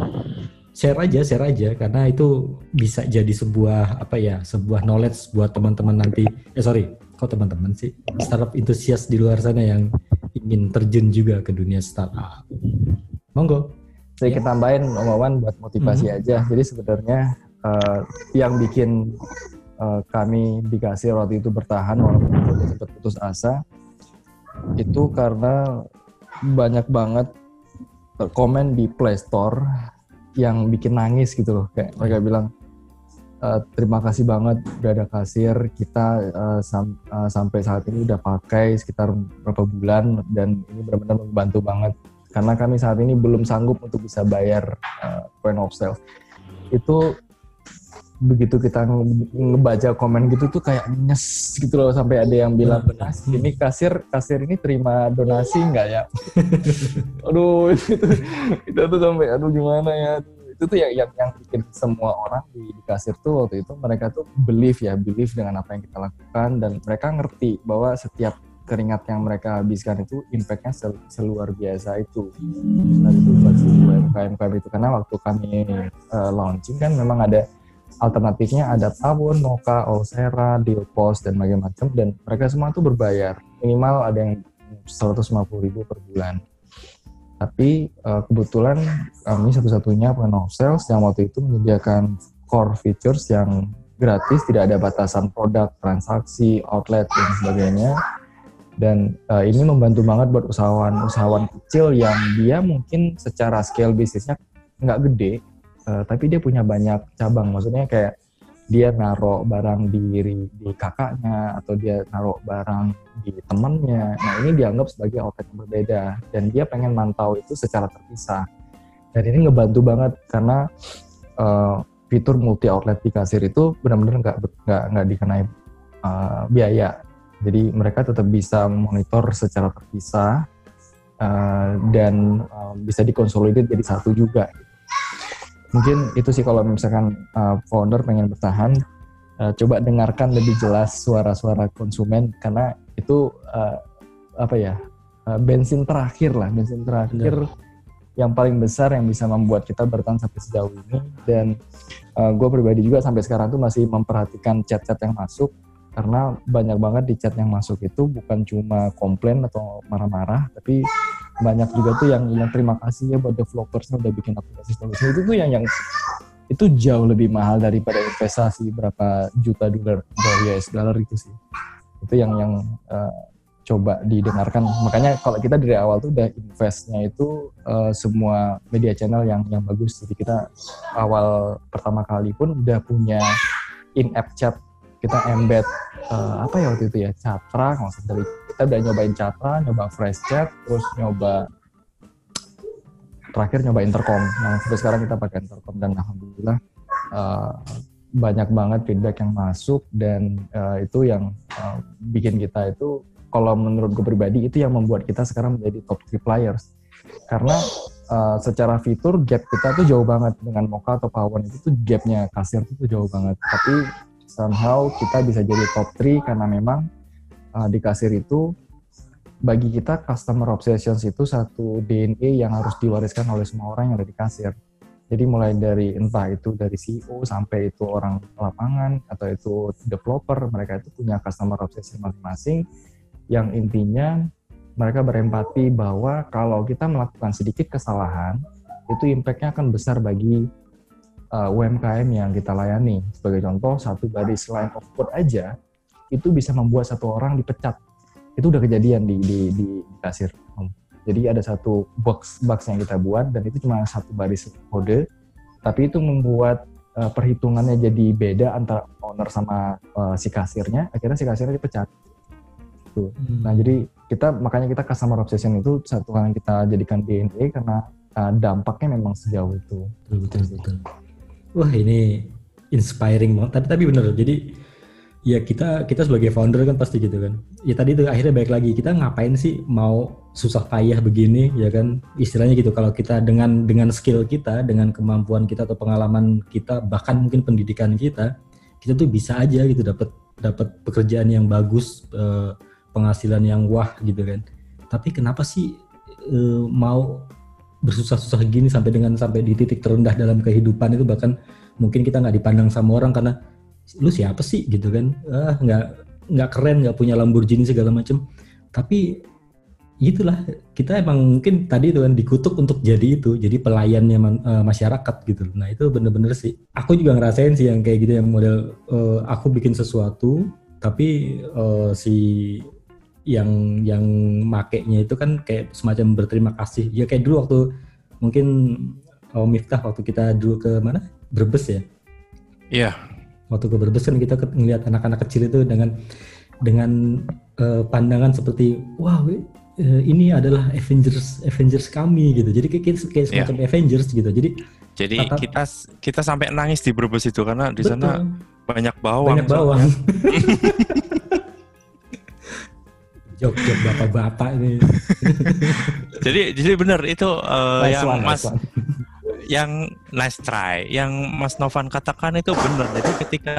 share aja, share aja, karena itu bisa jadi sebuah apa ya, sebuah knowledge buat teman-teman nanti. Eh sorry, kok teman-teman sih, startup entusias di luar sana yang ingin terjun juga ke dunia startup. Monggo. Saya ya. tambahin omongan buat motivasi hmm. aja. Jadi sebenarnya uh, yang bikin uh, kami dikasih waktu itu bertahan walaupun sempat putus asa itu karena banyak banget uh, komen di Play Store yang bikin nangis gitu loh kayak mereka bilang uh, terima kasih banget udah ada kasir. Kita uh, sam uh, sampai saat ini udah pakai sekitar berapa bulan dan ini benar-benar membantu banget. Karena kami saat ini belum sanggup untuk bisa bayar uh, point of sale. Itu begitu kita ngebaca komen gitu tuh kayak nyes gitu loh sampai ada yang bilang benar ini kasir kasir ini terima donasi nggak ya? [LAUGHS] Aduh itu [LAUGHS] itu tuh sampai aduh gimana ya itu tuh yang yang, yang bikin semua orang di, di kasir tuh waktu itu mereka tuh believe ya believe dengan apa yang kita lakukan dan mereka ngerti bahwa setiap keringat yang mereka habiskan itu impactnya sel, seluar biasa itu. Nah itu buat UMKM itu. Karena waktu kami uh, launching kan memang ada alternatifnya ada Tawon, Noka, Olsera, Dealpost dan macam-macam. Dan mereka semua itu berbayar. Minimal ada yang 150 ribu per bulan tapi uh, kebetulan kami satu-satunya of sales yang waktu itu menyediakan core features yang gratis tidak ada batasan produk transaksi outlet dan sebagainya. Dan uh, ini membantu banget buat usahawan-usahawan kecil yang dia mungkin secara scale bisnisnya nggak gede uh, tapi dia punya banyak cabang. Maksudnya kayak dia naruh barang di di kakaknya atau dia naruh barang di temannya nah ini dianggap sebagai outlet yang berbeda dan dia pengen mantau itu secara terpisah. Dan ini ngebantu banget karena uh, fitur multi outlet di kasir itu benar-benar nggak nggak nggak dikenai uh, biaya. Jadi mereka tetap bisa monitor secara terpisah uh, dan uh, bisa dikonsolidir jadi satu juga mungkin itu sih kalau misalkan uh, founder pengen bertahan uh, coba dengarkan lebih jelas suara-suara konsumen karena itu uh, apa ya uh, bensin terakhir lah bensin terakhir Benar. yang paling besar yang bisa membuat kita bertahan sampai sejauh ini dan uh, gue pribadi juga sampai sekarang tuh masih memperhatikan chat-chat yang masuk karena banyak banget di chat yang masuk itu bukan cuma komplain atau marah-marah tapi banyak juga tuh yang yang terima kasih ya buat developersnya udah bikin aplikasi bagus itu tuh yang yang itu jauh lebih mahal daripada investasi berapa juta dolar US dollar itu sih. Itu yang yang uh, coba didengarkan. Makanya kalau kita dari awal tuh udah investnya itu uh, semua media channel yang yang bagus. Jadi kita awal pertama kali pun udah punya in app chat. Kita embed uh, apa ya waktu itu ya? Catra maksud dari kita udah nyobain Catra nyoba Fresh Chat terus nyoba terakhir nyoba intercom. Nah sampai sekarang kita pakai intercom dan alhamdulillah uh, banyak banget feedback yang masuk dan uh, itu yang uh, bikin kita itu kalau menurut gue pribadi itu yang membuat kita sekarang menjadi top 3 players. Karena uh, secara fitur gap kita tuh jauh banget. Dengan Mocha atau Pawan itu tuh gapnya kasir itu jauh banget. Tapi somehow kita bisa jadi top 3 karena memang uh, di kasir itu bagi kita customer obsessions itu satu DNA yang harus diwariskan oleh semua orang yang ada di kasir. Jadi mulai dari entah itu dari CEO sampai itu orang lapangan atau itu developer, mereka itu punya customer obsession masing-masing yang intinya mereka berempati bahwa kalau kita melakukan sedikit kesalahan, itu impact-nya akan besar bagi uh, UMKM yang kita layani. Sebagai contoh, satu baris line of code aja itu bisa membuat satu orang dipecat. Itu udah kejadian di di di, di kasir. Jadi ada satu box box yang kita buat dan itu cuma satu baris kode tapi itu membuat uh, perhitungannya jadi beda antara owner sama uh, si kasirnya. Akhirnya si kasirnya dipecat. Tuh. Hmm. nah jadi kita makanya kita customer obsession itu satu hal yang kita jadikan DNA karena uh, dampaknya memang sejauh itu. Betul betul betul. Wah ini inspiring banget. Tapi tapi bener jadi ya kita kita sebagai founder kan pasti gitu kan. Ya tadi itu akhirnya baik lagi kita ngapain sih mau susah payah begini ya kan? Istilahnya gitu kalau kita dengan dengan skill kita dengan kemampuan kita atau pengalaman kita bahkan mungkin pendidikan kita kita tuh bisa aja gitu dapat dapat pekerjaan yang bagus eh, penghasilan yang wah gitu kan. Tapi kenapa sih eh, mau bersusah-susah gini sampai dengan sampai di titik terendah dalam kehidupan itu? Bahkan mungkin kita nggak dipandang sama orang karena lu siapa sih? Gitu kan. Ah nggak nggak keren nggak punya Lamborghini segala macem. Tapi itulah kita emang mungkin tadi itu kan dikutuk untuk jadi itu jadi pelayannya uh, masyarakat gitu nah itu bener-bener sih. Aku juga ngerasain sih yang kayak gitu yang model uh, aku bikin sesuatu tapi uh, si yang yang makainya itu kan kayak semacam berterima kasih. Ya kayak dulu waktu mungkin oh, Miftah waktu kita dulu ke mana? Brebes ya? Iya waktu ke Brebes kan kita ngelihat anak-anak kecil itu dengan dengan uh, pandangan seperti wah uh, ini adalah Avengers Avengers kami gitu jadi kayak kayak iya. semacam yeah. Avengers gitu jadi jadi tata, kita kita sampai nangis di Brebes itu karena di betul. sana banyak bawang banyak bawang [LAUGHS] jok jok bapak-bapak ini [LAUGHS] jadi jadi benar itu uh, yang one, mas yang nice try, yang Mas Novan katakan itu benar. Jadi ketika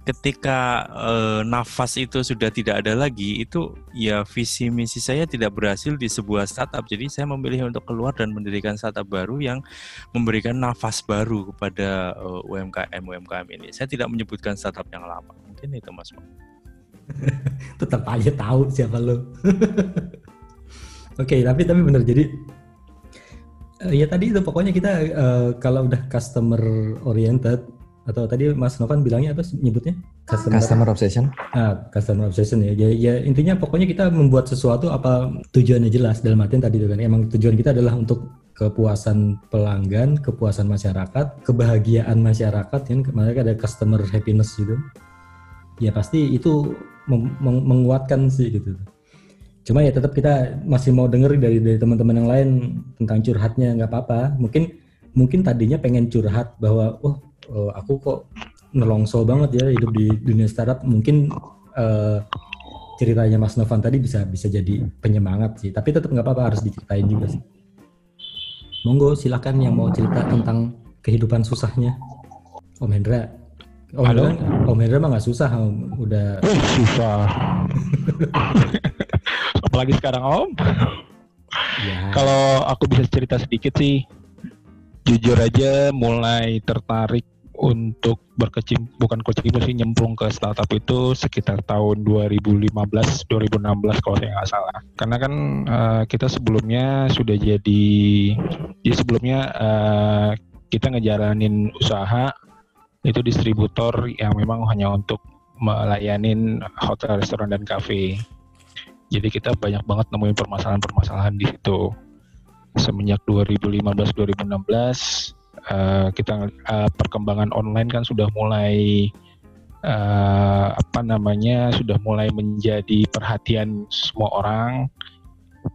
ketika uh, nafas itu sudah tidak ada lagi, itu ya visi misi saya tidak berhasil di sebuah startup. Jadi saya memilih untuk keluar dan mendirikan startup baru yang memberikan nafas baru kepada uh, UMKM UMKM ini. Saya tidak menyebutkan startup yang lama. Mungkin itu Mas. [LAUGHS] Tetap aja tahu siapa lo. [LAUGHS] Oke, okay, tapi tapi benar. Jadi ya tadi itu pokoknya kita uh, kalau udah customer oriented atau tadi Mas Novan bilangnya apa nyebutnya? Customer, customer obsession. Ah customer obsession ya. ya ya intinya pokoknya kita membuat sesuatu apa tujuannya jelas dalam artian tadi kan. Emang tujuan kita adalah untuk kepuasan pelanggan kepuasan masyarakat kebahagiaan masyarakat kan. Mereka ada customer happiness gitu ya pasti itu menguatkan sih gitu cuma ya tetap kita masih mau denger dari dari teman-teman yang lain tentang curhatnya nggak apa-apa. Mungkin mungkin tadinya pengen curhat bahwa oh, oh aku kok nelongso banget ya hidup di dunia startup. Mungkin uh, ceritanya Mas Novan tadi bisa bisa jadi penyemangat sih. Tapi tetap nggak apa-apa harus diceritain juga sih. Monggo silakan yang mau cerita tentang kehidupan susahnya. Om Hendra. Om Hendra, Om Hendra mah nggak susah, udah susah. [LAUGHS] apalagi sekarang Om. Ya. Kalau aku bisa cerita sedikit sih, jujur aja mulai tertarik untuk berkecim bukan kecimpung sih nyemplung ke startup itu sekitar tahun 2015 2016 kalau saya nggak salah karena kan uh, kita sebelumnya sudah jadi jadi sebelumnya uh, kita ngejalanin usaha itu distributor yang memang hanya untuk melayanin hotel, restoran dan kafe. Jadi kita banyak banget nemuin permasalahan-permasalahan di situ. Semenjak 2015-2016 uh, kita uh, perkembangan online kan sudah mulai uh, apa namanya sudah mulai menjadi perhatian semua orang.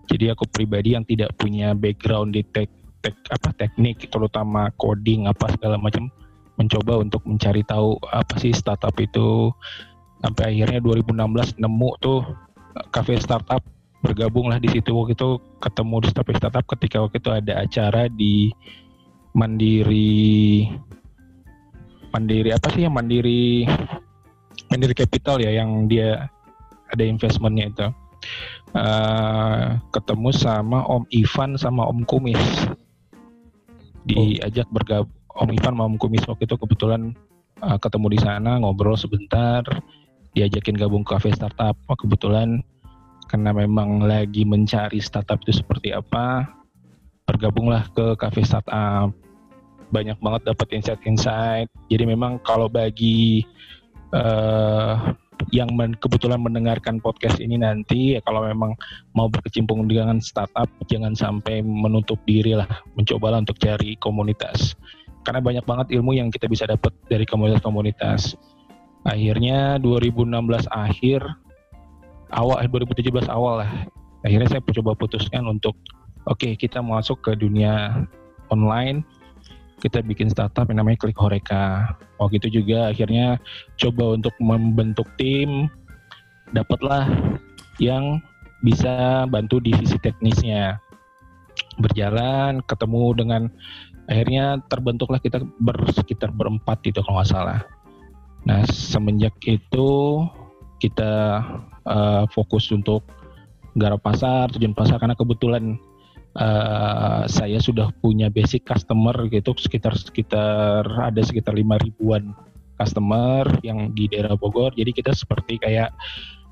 Jadi aku pribadi yang tidak punya background di tek, tek apa teknik terutama coding apa segala macam mencoba untuk mencari tahu apa sih startup itu sampai akhirnya 2016 nemu tuh cafe startup bergabunglah di situ. Waktu itu ketemu di cafe startup ketika waktu itu ada acara di Mandiri Mandiri apa sih yang Mandiri Mandiri Capital ya yang dia ada investmentnya itu. Uh, ketemu sama Om Ivan sama Om Kumis. Diajak bergabung Om Ivan sama Om Kumis waktu itu kebetulan uh, ketemu di sana ngobrol sebentar diajakin gabung ke cafe startup. Oh, kebetulan karena memang lagi mencari startup itu seperti apa bergabunglah ke cafe startup. Banyak banget dapat insight-insight. Jadi memang kalau bagi uh, yang men kebetulan mendengarkan podcast ini nanti ya kalau memang mau berkecimpung dengan startup jangan sampai menutup diri lah. Mencobalah untuk cari komunitas. Karena banyak banget ilmu yang kita bisa dapat dari komunitas-komunitas. Akhirnya 2016 akhir, awal 2017 eh, awal lah, akhirnya saya coba putuskan untuk oke okay, kita masuk ke dunia online, kita bikin startup yang namanya Klik Horeka. Oh gitu juga akhirnya coba untuk membentuk tim, dapatlah yang bisa bantu divisi teknisnya berjalan ketemu dengan akhirnya terbentuklah kita bersekitar berempat itu kalau nggak salah. Nah semenjak itu kita uh, fokus untuk garap pasar, tujuan pasar karena kebetulan uh, saya sudah punya basic customer gitu sekitar sekitar ada sekitar lima ribuan customer yang di daerah Bogor. Jadi kita seperti kayak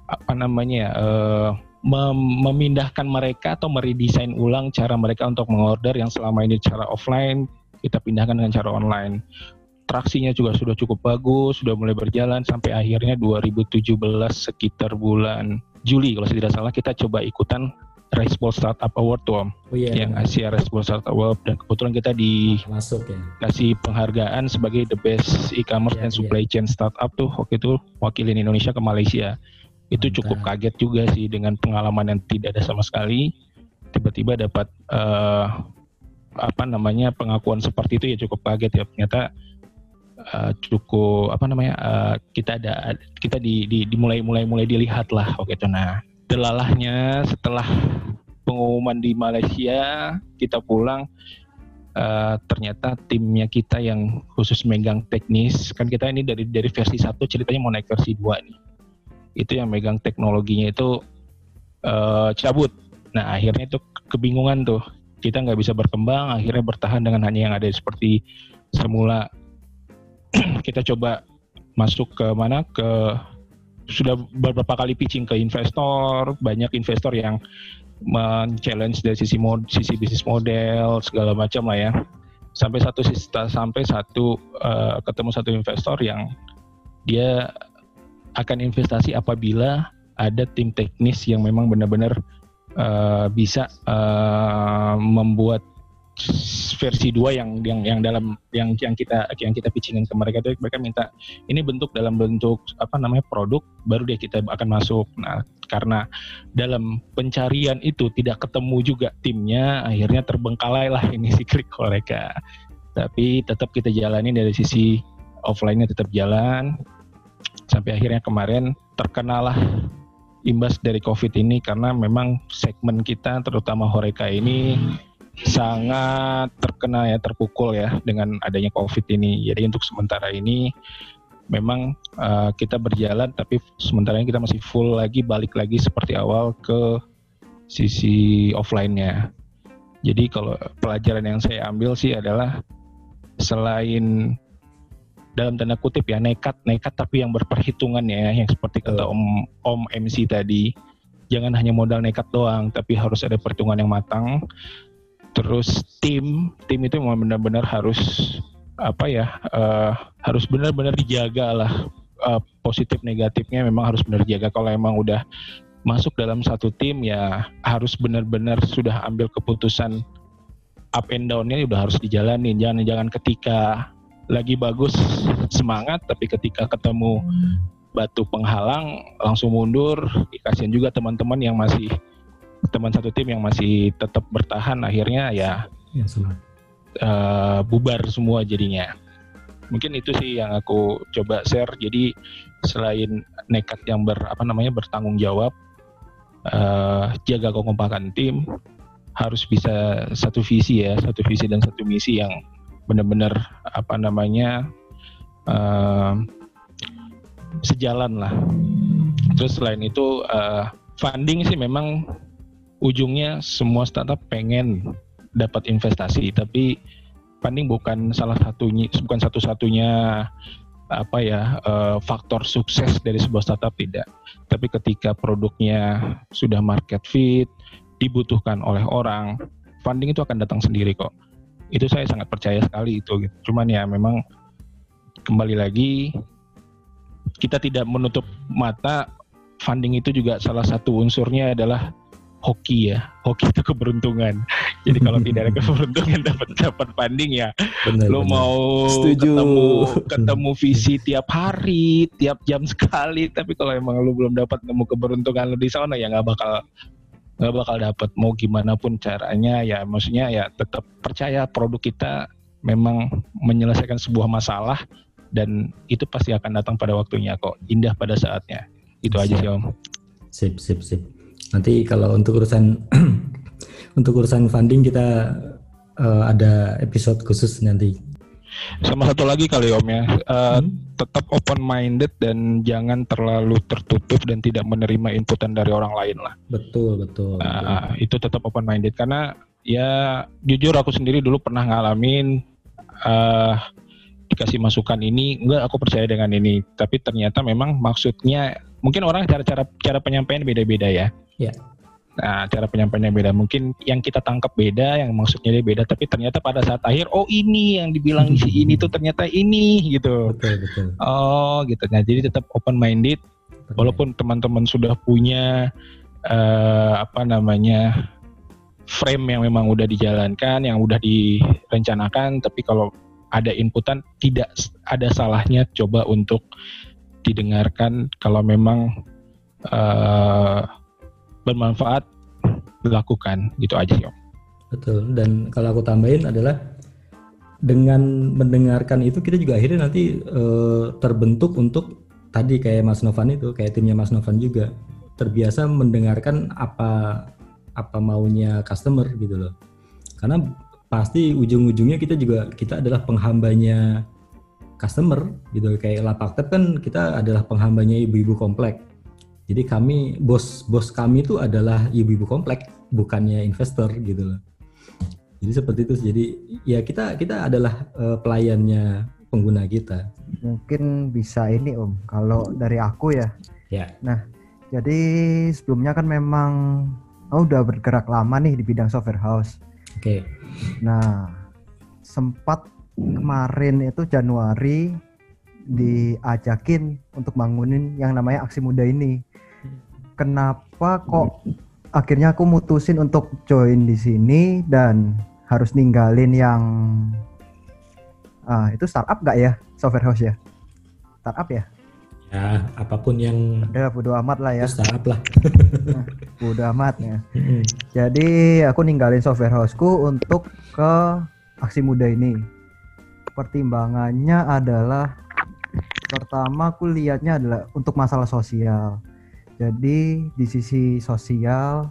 apa namanya uh, mem memindahkan mereka atau meredesain ulang cara mereka untuk mengorder yang selama ini cara offline kita pindahkan dengan cara online. Traksinya juga sudah cukup bagus, sudah mulai berjalan sampai akhirnya 2017 sekitar bulan Juli. Kalau saya tidak salah kita coba ikutan Response Startup Award tuh Om. Oh, iya, yang Asia Response Startup Award. Dan kebetulan kita di masuk ya. kasih penghargaan sebagai the best e-commerce yeah, and supply yeah. chain startup tuh. Waktu itu wakilin Indonesia ke Malaysia. Itu cukup kaget juga sih dengan pengalaman yang tidak ada sama sekali. Tiba-tiba dapat uh, apa namanya pengakuan seperti itu ya cukup kaget ya. Ternyata uh, cukup apa namanya uh, kita ada kita di, di, dimulai mulai mulai dilihat lah oke itu nah delalahnya setelah pengumuman di Malaysia kita pulang uh, ternyata timnya kita yang khusus megang teknis kan kita ini dari dari versi satu ceritanya mau naik versi dua nih itu yang megang teknologinya itu uh, cabut. Nah akhirnya itu kebingungan tuh kita nggak bisa berkembang, akhirnya bertahan dengan hanya yang ada seperti semula. [CLEARS THROAT] kita coba masuk ke mana ke sudah beberapa kali pitching ke investor, banyak investor yang men-challenge dari sisi mod, sisi bisnis model segala macam lah ya. Sampai satu sampai satu uh, ketemu satu investor yang dia akan investasi apabila ada tim teknis yang memang benar-benar uh, bisa uh, membuat versi 2 yang yang yang dalam yang yang kita yang kita pitchingin ke mereka itu mereka minta ini bentuk dalam bentuk apa namanya produk baru dia kita akan masuk. Nah, karena dalam pencarian itu tidak ketemu juga timnya, akhirnya terbengkalai lah ini si klik mereka. Tapi tetap kita jalani dari sisi offline-nya tetap jalan, sampai akhirnya kemarin terkenalah imbas dari COVID ini karena memang segmen kita terutama Horeca ini sangat terkena ya terpukul ya dengan adanya COVID ini. Jadi untuk sementara ini memang uh, kita berjalan tapi sementara ini kita masih full lagi balik lagi seperti awal ke sisi offline-nya. Jadi kalau pelajaran yang saya ambil sih adalah selain dalam tanda kutip ya nekat nekat tapi yang berperhitungan ya yang seperti kata Om Om MC tadi jangan hanya modal nekat doang tapi harus ada perhitungan yang matang terus tim tim itu memang benar-benar harus apa ya uh, harus benar-benar dijaga lah. Uh, positif negatifnya memang harus benar dijaga. Kalau emang udah masuk dalam satu tim ya harus benar-benar sudah ambil keputusan up and down-nya udah harus dijalani jangan jangan ketika lagi bagus semangat tapi ketika ketemu batu penghalang langsung mundur. Dikasihin juga teman-teman yang masih teman satu tim yang masih tetap bertahan akhirnya ya, Ya, uh, bubar semua jadinya. Mungkin itu sih yang aku coba share. Jadi selain nekat yang ber apa namanya bertanggung jawab uh, jaga kekompakan tim harus bisa satu visi ya satu visi dan satu misi yang benar-benar apa namanya uh, sejalan lah. Terus selain itu uh, funding sih memang ujungnya semua startup pengen dapat investasi tapi funding bukan salah satunya bukan satu-satunya apa ya uh, faktor sukses dari sebuah startup tidak tapi ketika produknya sudah market fit dibutuhkan oleh orang funding itu akan datang sendiri kok itu saya sangat percaya sekali itu gitu. cuman ya memang kembali lagi kita tidak menutup mata funding itu juga salah satu unsurnya adalah hoki ya. Hoki itu keberuntungan. [LAUGHS] Jadi kalau tidak ada [LAUGHS] keberuntungan dapat dapat funding ya, Benar, lo benar. mau Setuju. ketemu [LAUGHS] ketemu visi tiap hari, tiap jam sekali. Tapi kalau emang lo belum dapat nemu keberuntungan lo di sana ya nggak bakal nggak bakal dapat. Mau gimana pun caranya ya, maksudnya ya tetap percaya produk kita memang menyelesaikan sebuah masalah dan itu pasti akan datang pada waktunya kok. Indah pada saatnya. Itu aja sih om. Sip, sip, sip. Nanti kalau untuk urusan [CLEARS THROAT] untuk urusan funding kita eh, ada episode khusus nanti. Sama satu lagi kali Om ya, eh, tetap open minded dan jangan terlalu tertutup dan tidak menerima inputan dari orang lain lah. Betul, betul. Nah, itu tetap open minded karena ya jujur aku sendiri dulu pernah ngalamin eh dikasih masukan ini, enggak aku percaya dengan ini, tapi ternyata memang maksudnya mungkin orang cara-cara cara penyampaian beda-beda ya. Ya. Nah, cara penyampaiannya beda. Mungkin yang kita tangkap beda, yang maksudnya dia beda, tapi ternyata pada saat akhir, oh ini yang dibilang si [LAUGHS] ini tuh ternyata ini gitu. Betul, betul. Oh gitu. Nah, jadi tetap open minded. Walaupun teman-teman sudah punya eh, apa namanya frame yang memang udah dijalankan, yang udah direncanakan, tapi kalau ada inputan tidak ada salahnya coba untuk didengarkan kalau memang eh, bermanfaat dilakukan gitu aja Om. Betul. Dan kalau aku tambahin adalah dengan mendengarkan itu kita juga akhirnya nanti eh, terbentuk untuk tadi kayak Mas Novan itu, kayak timnya Mas Novan juga terbiasa mendengarkan apa apa maunya customer gitu loh. Karena pasti ujung-ujungnya kita juga kita adalah penghambanya customer gitu kayak lapak tep kan kita adalah penghambanya ibu-ibu komplek. Jadi kami bos bos kami itu adalah ibu-ibu komplek bukannya investor gitu loh. Jadi seperti itu. Jadi ya kita kita adalah eh, pelayannya pengguna kita. Mungkin bisa ini Om, kalau dari aku ya. Ya. Nah, jadi sebelumnya kan memang oh, udah bergerak lama nih di bidang software house. Oke. Nah, sempat kemarin itu Januari diajakin untuk bangunin yang namanya aksi muda ini. Kenapa kok akhirnya aku mutusin untuk join di sini dan harus ninggalin yang ah itu startup gak ya software house ya? Startup ya? Ya apa pun yang Udah bodo amat lah ya. startup lah. [LAUGHS] Bodo amat ya. Jadi aku ninggalin software houseku untuk ke aksi muda ini. Pertimbangannya adalah pertama aku lihatnya adalah untuk masalah sosial. Jadi di sisi sosial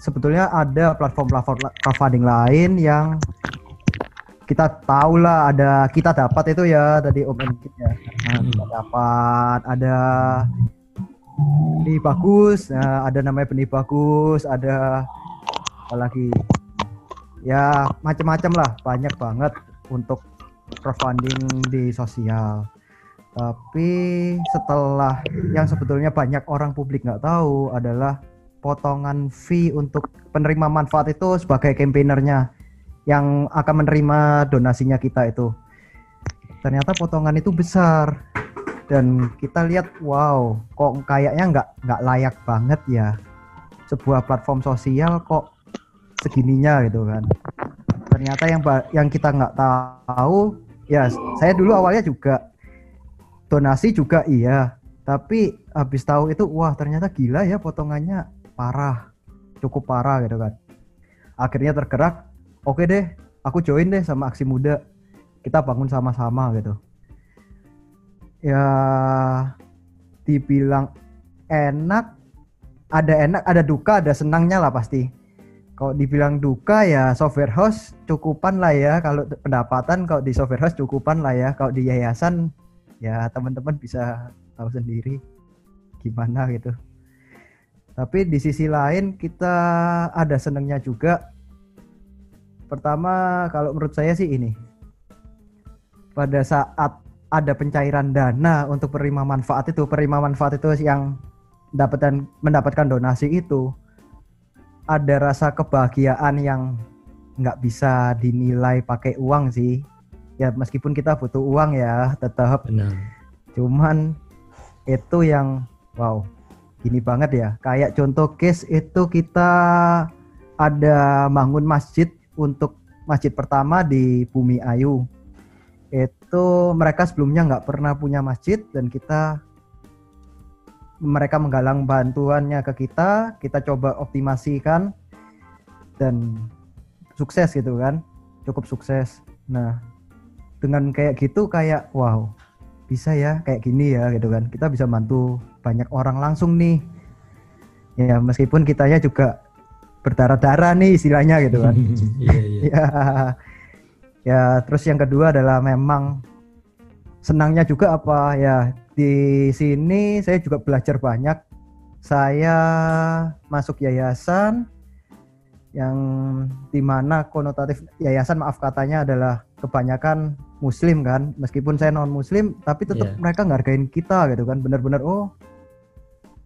sebetulnya ada platform-platform la- crowdfunding lain yang kita tahu lah ada kita dapat itu ya tadi Om Enkit ya. Nah, kita dapat ada benih bagus, nah, ada namanya benih bagus, ada apa lagi ya macam-macam lah banyak banget untuk crowdfunding di sosial. Tapi setelah yang sebetulnya banyak orang publik nggak tahu adalah potongan fee untuk penerima manfaat itu sebagai campaignernya yang akan menerima donasinya kita itu. Ternyata potongan itu besar. Dan kita lihat wow kok kayaknya nggak nggak layak banget ya. Sebuah platform sosial kok segininya gitu kan. Ternyata yang yang kita nggak tahu ya saya dulu awalnya juga donasi juga iya. Tapi habis tahu itu wah ternyata gila ya potongannya. Parah cukup parah gitu kan. Akhirnya tergerak oke deh aku join deh sama aksi muda. Kita bangun sama-sama gitu. Ya dibilang enak ada enak ada duka ada senangnya lah pasti. Kalau dibilang duka ya software house cukupan lah ya. Kalau pendapatan kalau di software house cukupan lah ya. Kalau di yayasan ya teman-teman bisa tahu sendiri gimana gitu. Tapi di sisi lain kita ada senangnya juga pertama kalau menurut saya sih ini. Pada saat ada pencairan dana untuk penerima manfaat itu penerima manfaat itu yang mendapatkan mendapatkan donasi itu ada rasa kebahagiaan yang nggak bisa dinilai pakai uang sih. Ya meskipun kita butuh uang ya tetap. Benar. cuman itu yang wow gini banget ya. Kayak contoh case itu kita ada bangun masjid untuk masjid pertama di Bumi Ayu. Itu mereka sebelumnya nggak pernah punya masjid dan kita mereka menggalang bantuannya ke kita kita coba optimasikan dan sukses gitu kan cukup sukses. Nah dengan kayak gitu kayak wow bisa ya kayak gini ya gitu kan. Kita bisa bantu banyak orang langsung nih. Ya meskipun kitanya juga berdarah-darah nih istilahnya gitu kan. [LAUGHS] Iya, iya. [LAUGHS] ya. Ya terus yang kedua adalah memang senangnya juga apa? Ya di sini saya juga belajar banyak. Saya masuk yayasan yang di mana konotatif yayasan maaf katanya adalah kebanyakan muslim kan. Meskipun saya non muslim tapi tetap Iya. mereka ngargain kita gitu kan. Benar-benar oh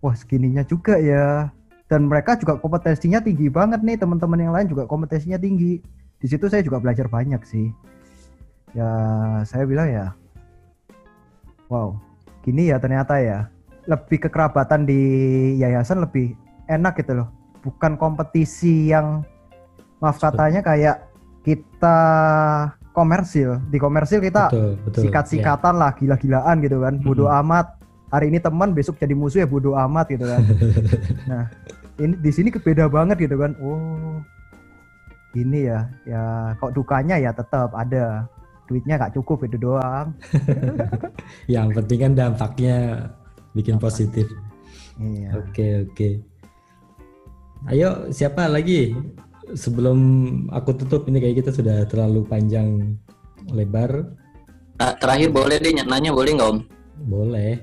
wah segininya juga ya dan mereka juga kompetensinya tinggi banget nih teman-teman yang lain juga kompetensinya tinggi. Di situ saya juga belajar banyak sih. Ya saya bilang ya wow gini ya ternyata ya. Lebih kekerabatan di yayasan lebih enak gitu loh. Bukan kompetisi yang maaf katanya kayak kita komersil. Di komersil kita Betul, betul. sikat-sikatan lah gila-gilaan gitu kan. Bodoh amat hari ini teman besok jadi musuh ya bodoh amat gitu kan [LAUGHS] nah ini di sini beda banget gitu kan oh ini ya ya kok dukanya ya tetap ada duitnya nggak cukup itu doang [LAUGHS] Yang penting kan dampaknya bikin positif. iya Oke, oke. Ayo, siapa lagi? Sebelum aku tutup ini kayak kita sudah terlalu panjang lebar. Nah, terakhir boleh deh nanya boleh nggak om? Boleh.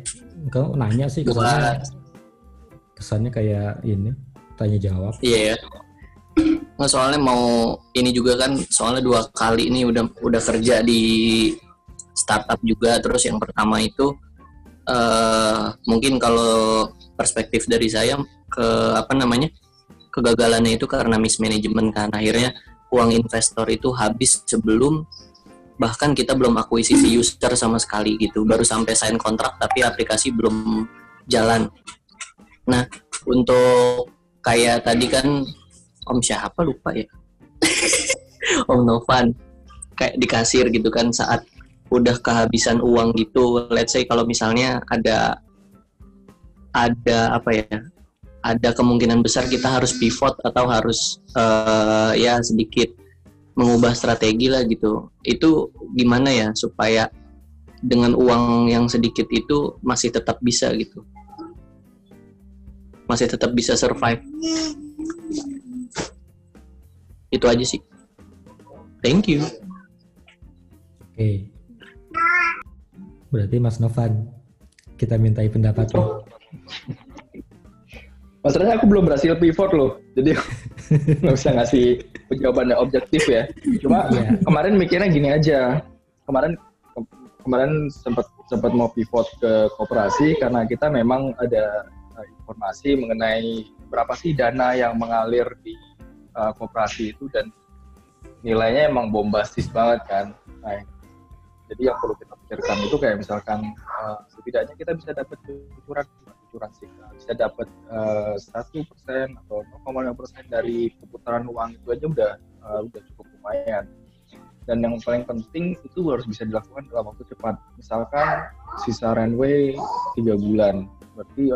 Kau nanya sih kesannya, kesannya kayak ini, tanya jawab. iya ya. Nggak, soalnya mau ini juga kan soalnya dua kali ini udah udah kerja di startup juga terus yang pertama itu eh mungkin kalau perspektif dari saya ke apa namanya kegagalannya itu karena mismanagement kan akhirnya uang investor itu habis sebelum bahkan kita belum akuisisi user sama sekali gitu. Baru sampai sign kontrak tapi aplikasi belum jalan. Nah untuk kayak tadi kan om siapa lupa ya? [LAUGHS] Om Novan. Kayak di kasir gitu kan saat udah kehabisan uang gitu. Let's say kalau misalnya ada ada apa ya? Ada kemungkinan besar kita harus pivot atau harus eh, ya sedikit mengubah strategi lah gitu. Itu gimana ya supaya dengan uang yang sedikit itu masih tetap bisa gitu? Masih tetap bisa survive? Itu aja sih. Thank you. Oke. Berarti Mas Novan, kita mintai pendapatnya. Masalahnya aku belum berhasil pivot loh, jadi [LAUGHS] nggak bisa ngasih jawaban yang objektif ya. Cuma Iya. kemarin mikirnya gini aja, kemarin kemarin sempat sempat mau pivot ke koperasi karena kita memang ada uh, informasi mengenai berapa sih dana yang mengalir di uh, koperasi itu dan nilainya emang bombastis banget kan. Nah, jadi yang perlu kita pikirkan itu kayak misalkan uh, setidaknya kita bisa dapat cucuran sih bisa dapat satu persen atau 0,5 persen dari keputaran uang itu aja udah uh, udah cukup lumayan. Dan yang paling penting itu harus bisa dilakukan dalam waktu cepat. Misalkan sisa runway tiga bulan. Berarti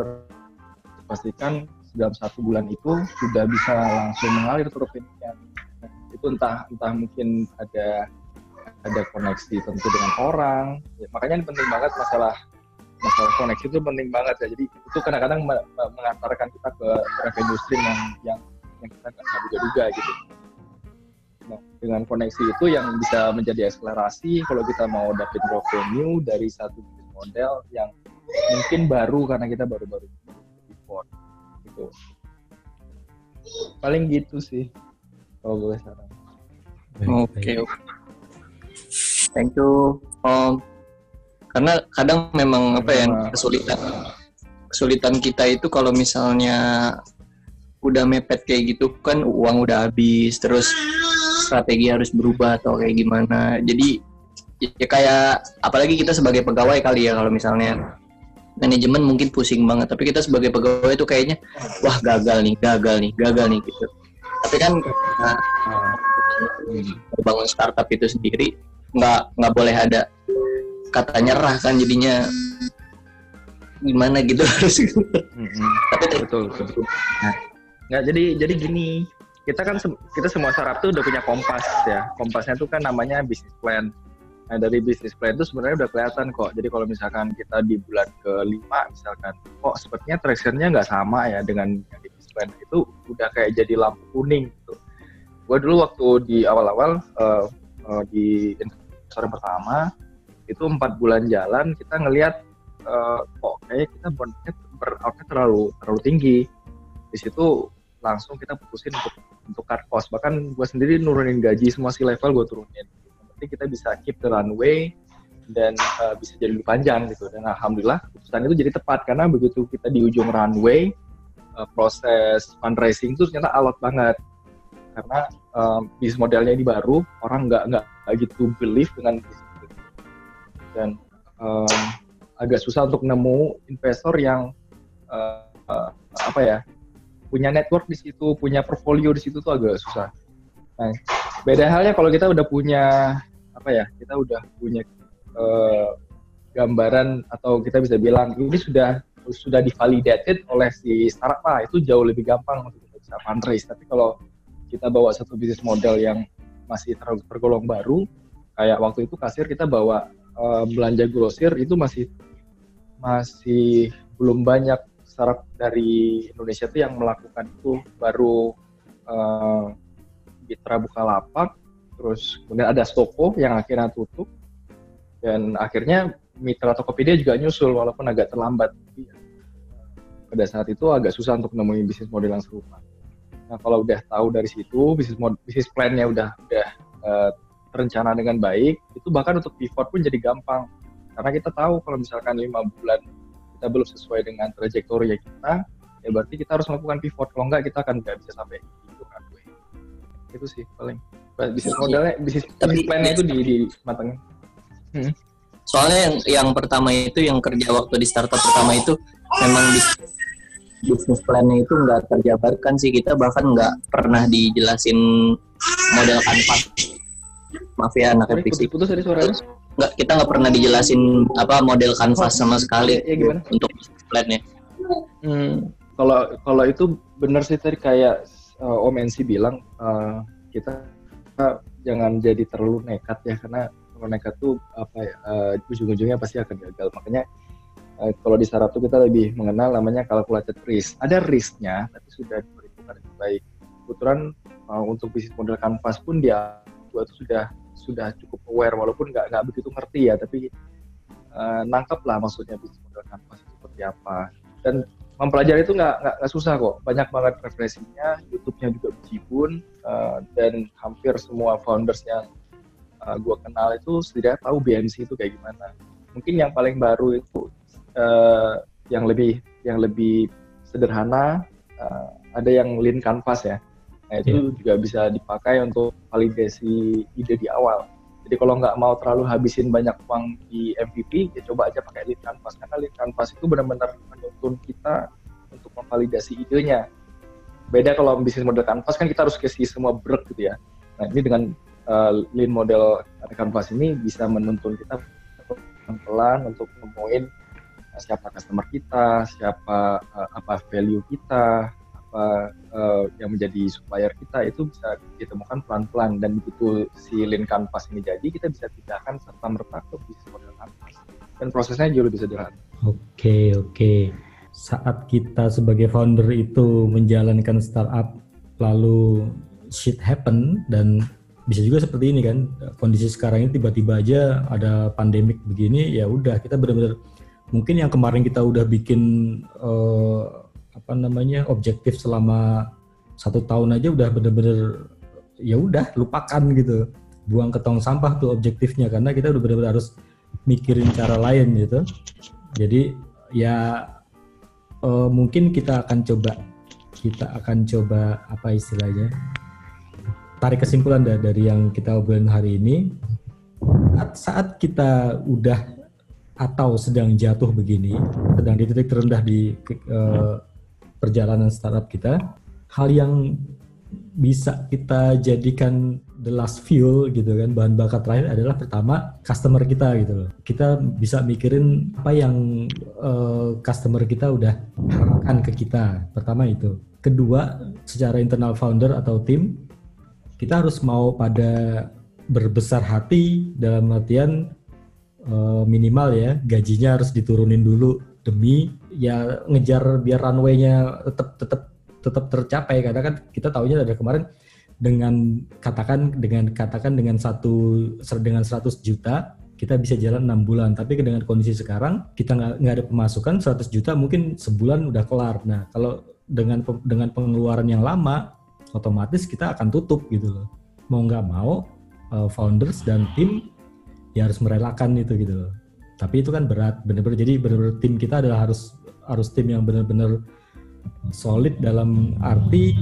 pastikan dalam satu bulan itu sudah bisa langsung mengalir ke rekeningnya itu entah entah mungkin ada ada koneksi tentu dengan orang. Ya, makanya ini penting banget masalah masalah koneksi itu penting banget ya jadi itu kadang-kadang mengantarkan kita ke revenue stream yang yang yang kita nggak duga-duga gitu Nah, dengan koneksi itu yang bisa menjadi akselerasi kalau kita mau dapat revenue dari satu bisnis model yang mungkin baru karena kita baru-baru import gitu. Paling gitu sih kalau gue saran. Oke. oke. Thank you. Om. Karena kadang memang apa ya kesulitan kesulitan kita itu kalau misalnya udah mepet kayak gitu kan uang udah habis terus strategi harus berubah atau kayak gimana. Jadi ya kayak apalagi kita sebagai pegawai kali ya kalau misalnya manajemen mungkin pusing banget tapi kita sebagai pegawai itu kayaknya wah gagal nih gagal nih gagal nih gitu. Tapi kan nah, bangun startup itu sendiri nggak nggak boleh ada kata nyerah kan jadinya gimana gitu [LAUGHS] harus mm-hmm. tapi betul betul nah, nggak jadi jadi gini kita kan kita semua startup tuh udah punya kompas ya. Kompasnya tuh kan namanya bisnis plan. Nah dari bisnis plan itu sebenarnya udah kelihatan kok. Jadi kalau misalkan kita di bulan kelima misalkan, kok sepertinya tractionnya nggak sama ya dengan yang di bisnis plan itu udah kayak jadi lampu kuning gitu. Gue dulu waktu di awal-awal uh, uh, di investor pertama itu empat bulan jalan kita ngelihat uh, kok kayak kita bondnya beroutnya terlalu terlalu tinggi. Di situ langsung kita putusin untuk untuk cut cost. Bahkan gue sendiri nurunin gaji semua si level gue turunin. Nanti kita bisa keep the runway dan uh, bisa jadi lebih panjang gitu. Dan alhamdulillah keputusan itu jadi tepat. Karena begitu kita di ujung runway uh, proses fundraising itu ternyata alot banget. Karena um, bisnis modelnya ini baru orang nggak nggak gitu believe dengan bisnis dan um, agak susah untuk nemu investor yang uh, uh, apa ya punya network di situ, punya portfolio di situ tuh agak susah. Nah, beda halnya kalau kita udah punya apa ya, kita udah punya uh, gambaran atau kita bisa bilang ini sudah sudah divalidated oleh si startup lah itu jauh lebih gampang untuk kita bisa fundraise. Tapi kalau kita bawa satu bisnis model yang masih tergolong baru, kayak waktu itu kasir kita bawa uh, belanja grosir itu masih masih belum banyak startup dari Indonesia itu yang melakukan itu baru uh, Mitra Bukalapak, terus kemudian ada Stoko yang akhirnya tutup, dan akhirnya Mitra Tokopedia juga nyusul walaupun agak terlambat. Pada saat itu agak susah untuk nemuin bisnis model yang serupa. Nah kalau udah tahu dari situ bisnis bisnis plannya udah udah uh, terencana dengan baik, itu bahkan untuk pivot pun jadi gampang karena kita tahu kalau misalkan lima bulan kita belum sesuai dengan trajektori kita, ya berarti kita harus melakukan pivot. Kalau enggak, kita akan nggak bisa sampai itu kan gue. Itu sih paling. Bisnis modalnya, bisnis, Tapi, plannya itu di, di matangnya. Hmm. Soalnya yang yang pertama itu yang kerja waktu di startup pertama itu memang bisnis bisnis plannya itu nggak terjabarkan sih kita bahkan nggak pernah dijelasin model kanvas maaf ya anak fisik. putus tadi suaranya. Nggak kita nggak pernah dijelasin apa model kanvas sama sekali ya, gimana? untuk plannya. Hmm, kalau kalau itu benar sih tadi kayak uh, Om NC bilang uh, kita, kita jangan jadi terlalu nekat ya karena kalau nekat tuh apa ya uh, ujung-ujungnya pasti akan gagal. Makanya uh, kalau di startup tuh kita lebih mengenal namanya calculated risk. Ada risknya tapi sudah diperhitungkan dengan baik. Kebetulan uh, untuk bisnis model kanvas pun dia gua tuh sudah sudah cukup aware walaupun nggak nggak begitu ngerti ya tapi uh, nangkep lah maksudnya bisnis model kanvas seperti apa. Dan mempelajari itu nggak nggak susah kok. Banyak banget referensinya YouTube-nya juga bejibun uh, dan hampir semua founders yang uh, eh, gue kenal itu setidaknya tahu BMC itu kayak gimana. Mungkin yang paling baru itu uh, yang lebih yang lebih sederhana, uh, ada yang lean canvas ya. Nah itu juga bisa dipakai untuk validasi ide di awal. Jadi kalau nggak mau terlalu habisin banyak uang di MVP, ya coba aja pakai lead canvas karena lead canvas itu benar-benar menuntun kita untuk memvalidasi idenya. Beda kalau bisnis model canvas kan kita harus kasih semua break gitu ya. Nah ini dengan uh, lean model canvas ini bisa menuntun kita pelan-pelan untuk nemuin uh, siapa customer kita, siapa uh, apa value kita, apa uh, yang menjadi supplier kita itu bisa ditemukan pelan-pelan dan begitu si lean canvas ini jadi kita bisa pindahkan serta merta ke bisnis model canvas dan prosesnya jauh lebih sederhana. Oke oke. Saat kita sebagai founder itu menjalankan startup lalu shit happen dan bisa juga seperti ini kan kondisi sekarang ini tiba-tiba aja ada pandemik begini ya udah kita benar-benar mungkin yang kemarin kita udah bikin uh, apa namanya objektif selama satu tahun aja udah bener-bener ya udah lupakan gitu. Buang ke tong sampah tuh objektifnya karena kita udah bener-bener harus mikirin cara lain gitu. Jadi ya uh, mungkin kita akan coba kita akan coba apa istilahnya tarik kesimpulan dari yang kita obrolin hari ini. Saat kita udah atau sedang jatuh begini sedang di titik terendah di uh, perjalanan startup kita, hal yang bisa kita jadikan the last fuel gitu kan bahan bakar terakhir adalah pertama customer kita gitu loh. Kita bisa mikirin apa yang uh, customer kita udah harapkan ke kita pertama itu. Kedua secara internal founder atau tim kita harus mau pada berbesar hati dalam artian uh, minimal ya gajinya harus diturunin dulu demi ya ngejar biar runway-nya tetap tetap tetap tercapai. Karena kan kita tahunya dari kemarin dengan katakan dengan katakan dengan satu dengan 100 juta kita bisa jalan enam bulan. Tapi dengan kondisi sekarang kita nggak nggak ada pemasukan 100 juta mungkin sebulan udah kelar. Nah kalau dengan dengan pengeluaran yang lama otomatis kita akan tutup gitu loh. Mau nggak mau uh, founders dan tim ya harus merelakan itu gitu loh. Tapi itu kan berat bener-bener. Jadi bener-bener tim kita adalah harus harus tim yang benar-benar solid dalam arti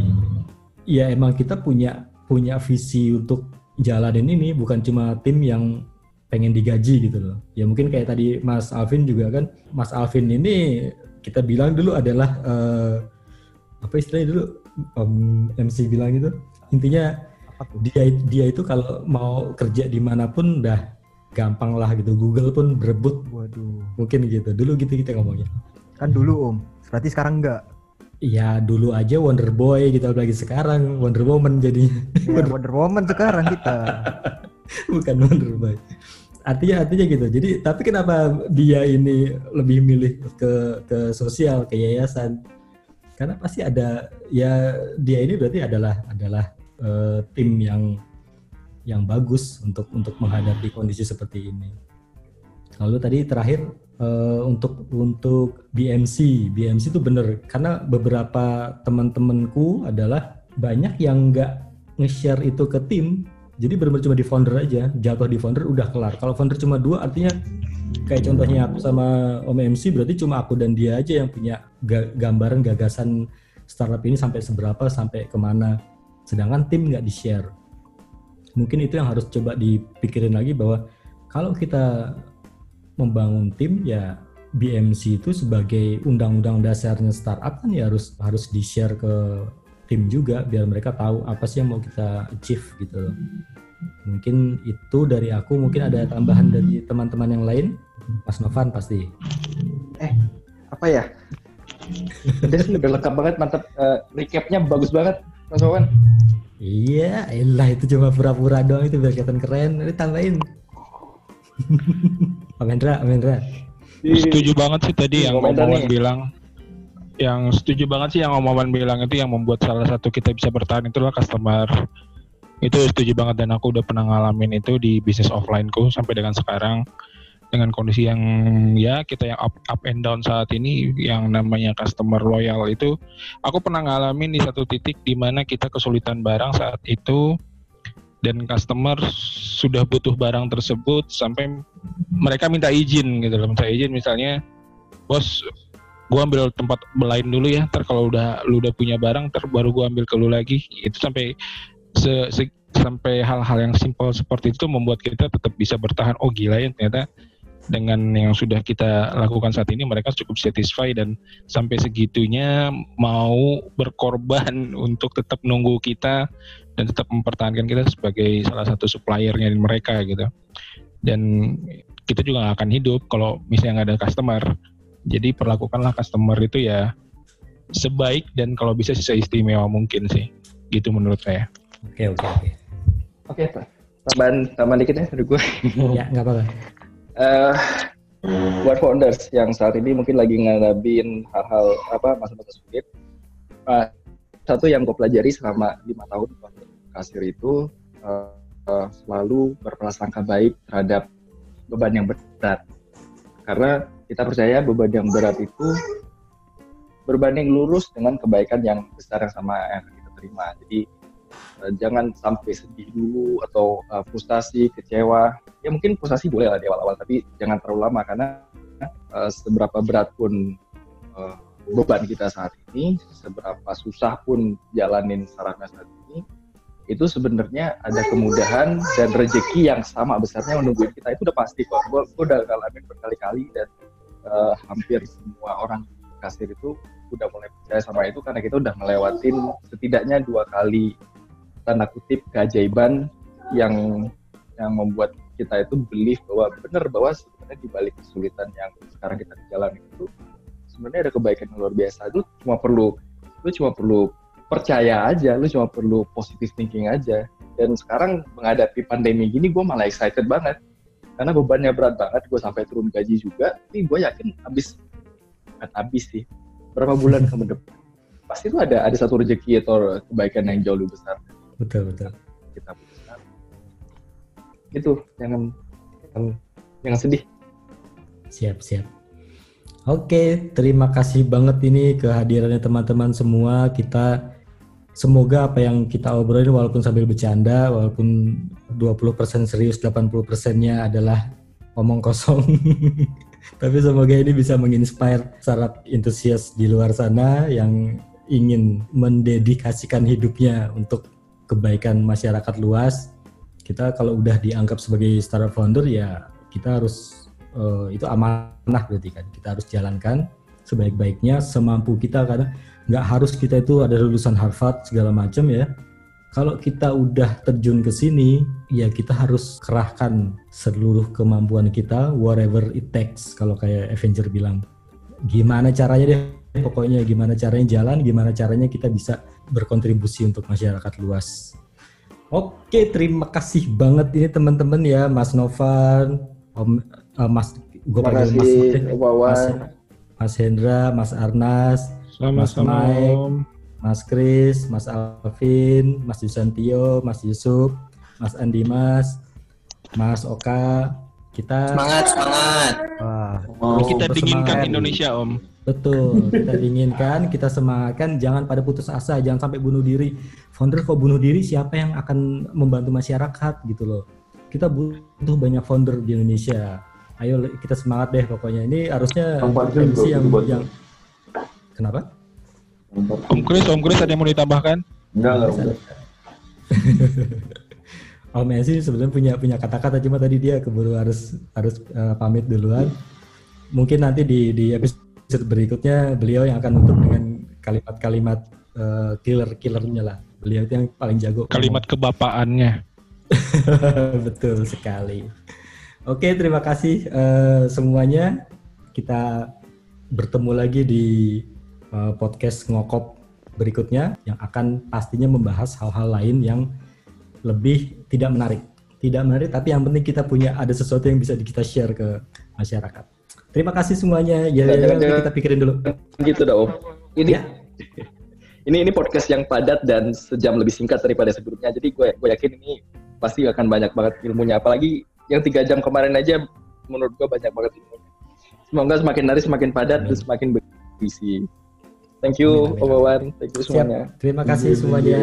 ya emang kita punya punya visi untuk jalanin ini bukan cuma tim yang pengen digaji gitu loh. Ya mungkin kayak tadi Mas Alvin juga kan Mas Alvin ini kita bilang dulu adalah uh, apa istilahnya dulu? Um, MC bilang itu intinya dia dia itu kalau mau kerja di mana pun dah gampang lah gitu. Google pun berebut. Waduh. Mungkin gitu. Dulu gitu kita ngomongnya kan dulu om. Berarti sekarang enggak. Iya dulu aja Wonder Boy gitu lagi sekarang. Wonder Woman jadi ya, [LAUGHS] Wonder Woman sekarang kita. [LAUGHS] Bukan Wonder Boy. Artinya artinya gitu. Jadi tapi kenapa dia ini lebih milih ke ke sosial ke yayasan? Karena pasti ada ya dia ini berarti adalah adalah uh, tim yang yang bagus untuk untuk menghadapi kondisi seperti ini. Lalu tadi terakhir uh, untuk untuk BMC, BMC itu benar karena beberapa teman-temanku adalah banyak yang nggak nge-share itu ke tim, jadi benar-benar cuma di founder aja, jatuh di founder udah kelar. Kalau founder cuma dua, artinya kayak contohnya aku sama Om MC berarti cuma aku dan dia aja yang punya gambaran gagasan startup ini sampai seberapa, sampai ke mana. Sedangkan tim nggak di-share mungkin itu yang harus coba dipikirin lagi bahwa kalau kita membangun tim ya BMC itu sebagai undang-undang dasarnya startup kan ya harus harus di share ke tim juga biar mereka tahu apa sih yang mau kita achieve gitu Mungkin itu dari aku, mungkin ada tambahan dari teman-teman yang lain. Mas Novan pasti. Eh, apa ya? Udah, udah lengkap banget, mantap. Uh, recapnya bagus banget, Mas Novan. Iya, elah itu cuma pura-pura doang itu biar kelihatan keren. Ini tambahin. [LAUGHS] Pak Mendra, Pak Mendra. Setuju banget sih tadi yang Omawan bilang. Yang setuju banget sih yang Omawan bilang itu yang membuat salah satu kita bisa bertahan itulah customer. Itu setuju banget dan aku udah pernah ngalamin itu di bisnis offline-ku sampai dengan sekarang dengan kondisi yang ya kita yang up, up and down saat ini yang namanya customer loyal itu aku pernah ngalamin di satu titik di mana kita kesulitan barang saat itu dan customer sudah butuh barang tersebut sampai mereka minta izin gitu loh. Minta izin misalnya bos gua ambil tempat lain dulu ya ntar kalau udah lu udah punya barang ntar baru gua ambil ke lu lagi. Itu sampai se, se- sampai hal-hal yang simpel seperti itu membuat kita tetap bisa bertahan. Oh gila ya ternyata dengan yang sudah kita lakukan saat ini mereka cukup satisfy dan sampai segitunya mau berkorban [LAUGHS] untuk tetap nunggu kita dan tetap mempertahankan kita sebagai salah satu suppliernya di mereka gitu. Dan kita juga nggak akan hidup kalau misalnya nggak ada customer. Jadi perlakukanlah customer itu ya sebaik dan kalau bisa sih seistimewa mungkin sih. Gitu menurut saya. Oke oke oke. Oke, tambahan tambahan dikit ya dari gue. [LAUGHS] ya nggak apa-apa. Eh, buat founders yang saat ini mungkin lagi ngadapin hal-hal apa masa-masa sulit. eh, satu yang gue pelajari selama lima tahun waktu kasir itu eh, eh, selalu berprasangka baik terhadap beban yang berat. Karena kita percaya beban yang berat itu berbanding lurus dengan kebaikan yang besar yang sama yang kita terima. Jadi eh, jangan sampai sedih dulu atau eh, frustasi, kecewa. Ya mungkin frustasi boleh lah di awal-awal, tapi jangan terlalu lama karena eh, seberapa berat pun eh, beban kita saat ini, seberapa susah pun jalanin sarana saat itu sebenarnya ada kemudahan dan rezeki yang sama besarnya menunggu kita itu udah pasti kok. Gue udah ngalamin berkali-kali dan eh, hampir semua orang kasir itu udah mulai percaya sama itu karena kita udah ngelewatin setidaknya dua kali tanda kutip keajaiban yang yang membuat kita itu believe bahwa benar bahwa sebenarnya di balik kesulitan yang sekarang kita jalani itu sebenarnya ada kebaikan yang luar biasa. Lu cuma perlu lu cuma perlu percaya aja, lu cuma perlu positive thinking aja. Dan sekarang menghadapi pandemi gini gue malah excited banget karena bebannya berat banget, gue sampai turun gaji juga. Tapi gue yakin habis bukan habis sih berapa bulan ke depan pasti itu ada ada satu rezeki atau kebaikan yang jauh lebih besar betul betul kita putuskan itu jangan jangan, jangan sedih Siap, siap. Oke, terima kasih banget ini kehadirannya teman-teman semua. Kita semoga apa yang kita obrolin walaupun sambil bercanda, walaupun 20% serius, 80%-nya adalah omong kosong. [LAUGHS] Tapi semoga ini bisa menginspire startup entusias di luar sana yang ingin mendedikasikan hidupnya untuk kebaikan masyarakat luas. Kita kalau udah dianggap sebagai startup founder ya kita harus eh, itu amanah berarti kan kita harus jalankan sebaik-baiknya semampu kita karena nggak harus kita itu ada lulusan Harvard segala macam ya kalau kita udah terjun ke sini ya kita harus kerahkan seluruh kemampuan kita whatever it takes kalau kayak Avenger bilang gimana caranya deh pokoknya gimana caranya jalan gimana caranya kita bisa berkontribusi untuk masyarakat luas Oke, terima kasih banget ini teman-teman ya, Mas Novan, Om, eh, Mas, gue panggil Mas. Om Wawan. Mas, Mas Hendra, Mas Arnas, Mas Sama-sama, Mike, Om. Mas Kris, Mas Alvin, Mas Yusantio, Mas Yusuf, Mas Andimas, Mas Oka, kita Semangat, semangat. Wah, kita bersemangat. dinginkan Indonesia om Betul, kita [LAUGHS] dinginkan, kita semangatkan, jangan pada putus asa, jangan sampai bunuh diri. Founder kok bunuh diri, siapa yang akan membantu masyarakat gitu loh. Kita butuh banyak founder di Indonesia. Ayo kita semangat deh pokoknya. Ini harusnya MC yang, buat- yang kenapa? Om Kris Om Kris ada yang mau ditambahkan Enggak, enggak, enggak. [LAUGHS] Om Messi sebenarnya punya punya kata-kata cuma tadi dia keburu harus harus eh, pamit duluan. Mungkin nanti di di episode berikutnya beliau yang akan nutup dengan kalimat-kalimat eh, killer-killernya lah. Beliau itu yang paling jago. kalimat kebapaannya [LAUGHS] Betul sekali. Oke, terima kasih eh, semuanya. Kita bertemu lagi di podcast ngokop berikutnya yang akan pastinya membahas hal-hal lain yang lebih tidak menarik. Tidak menarik, tapi yang penting kita punya ada sesuatu yang bisa kita share ke masyarakat. Terima kasih semuanya. Ya, ya, jangan- kita pikirin dulu. gitu om ini Ya. [LAUGHS] ini ini podcast yang padat dan sejam lebih singkat daripada sebelumnya jadi gue gue yakin ini pasti akan banyak banget ilmunya apalagi yang tiga jam kemarin aja menurut gue banyak banget ilmunya semoga semakin hari semakin padat dan semakin berisi thank you om Wawan thank you Siap. semuanya Terima kasih semuanya.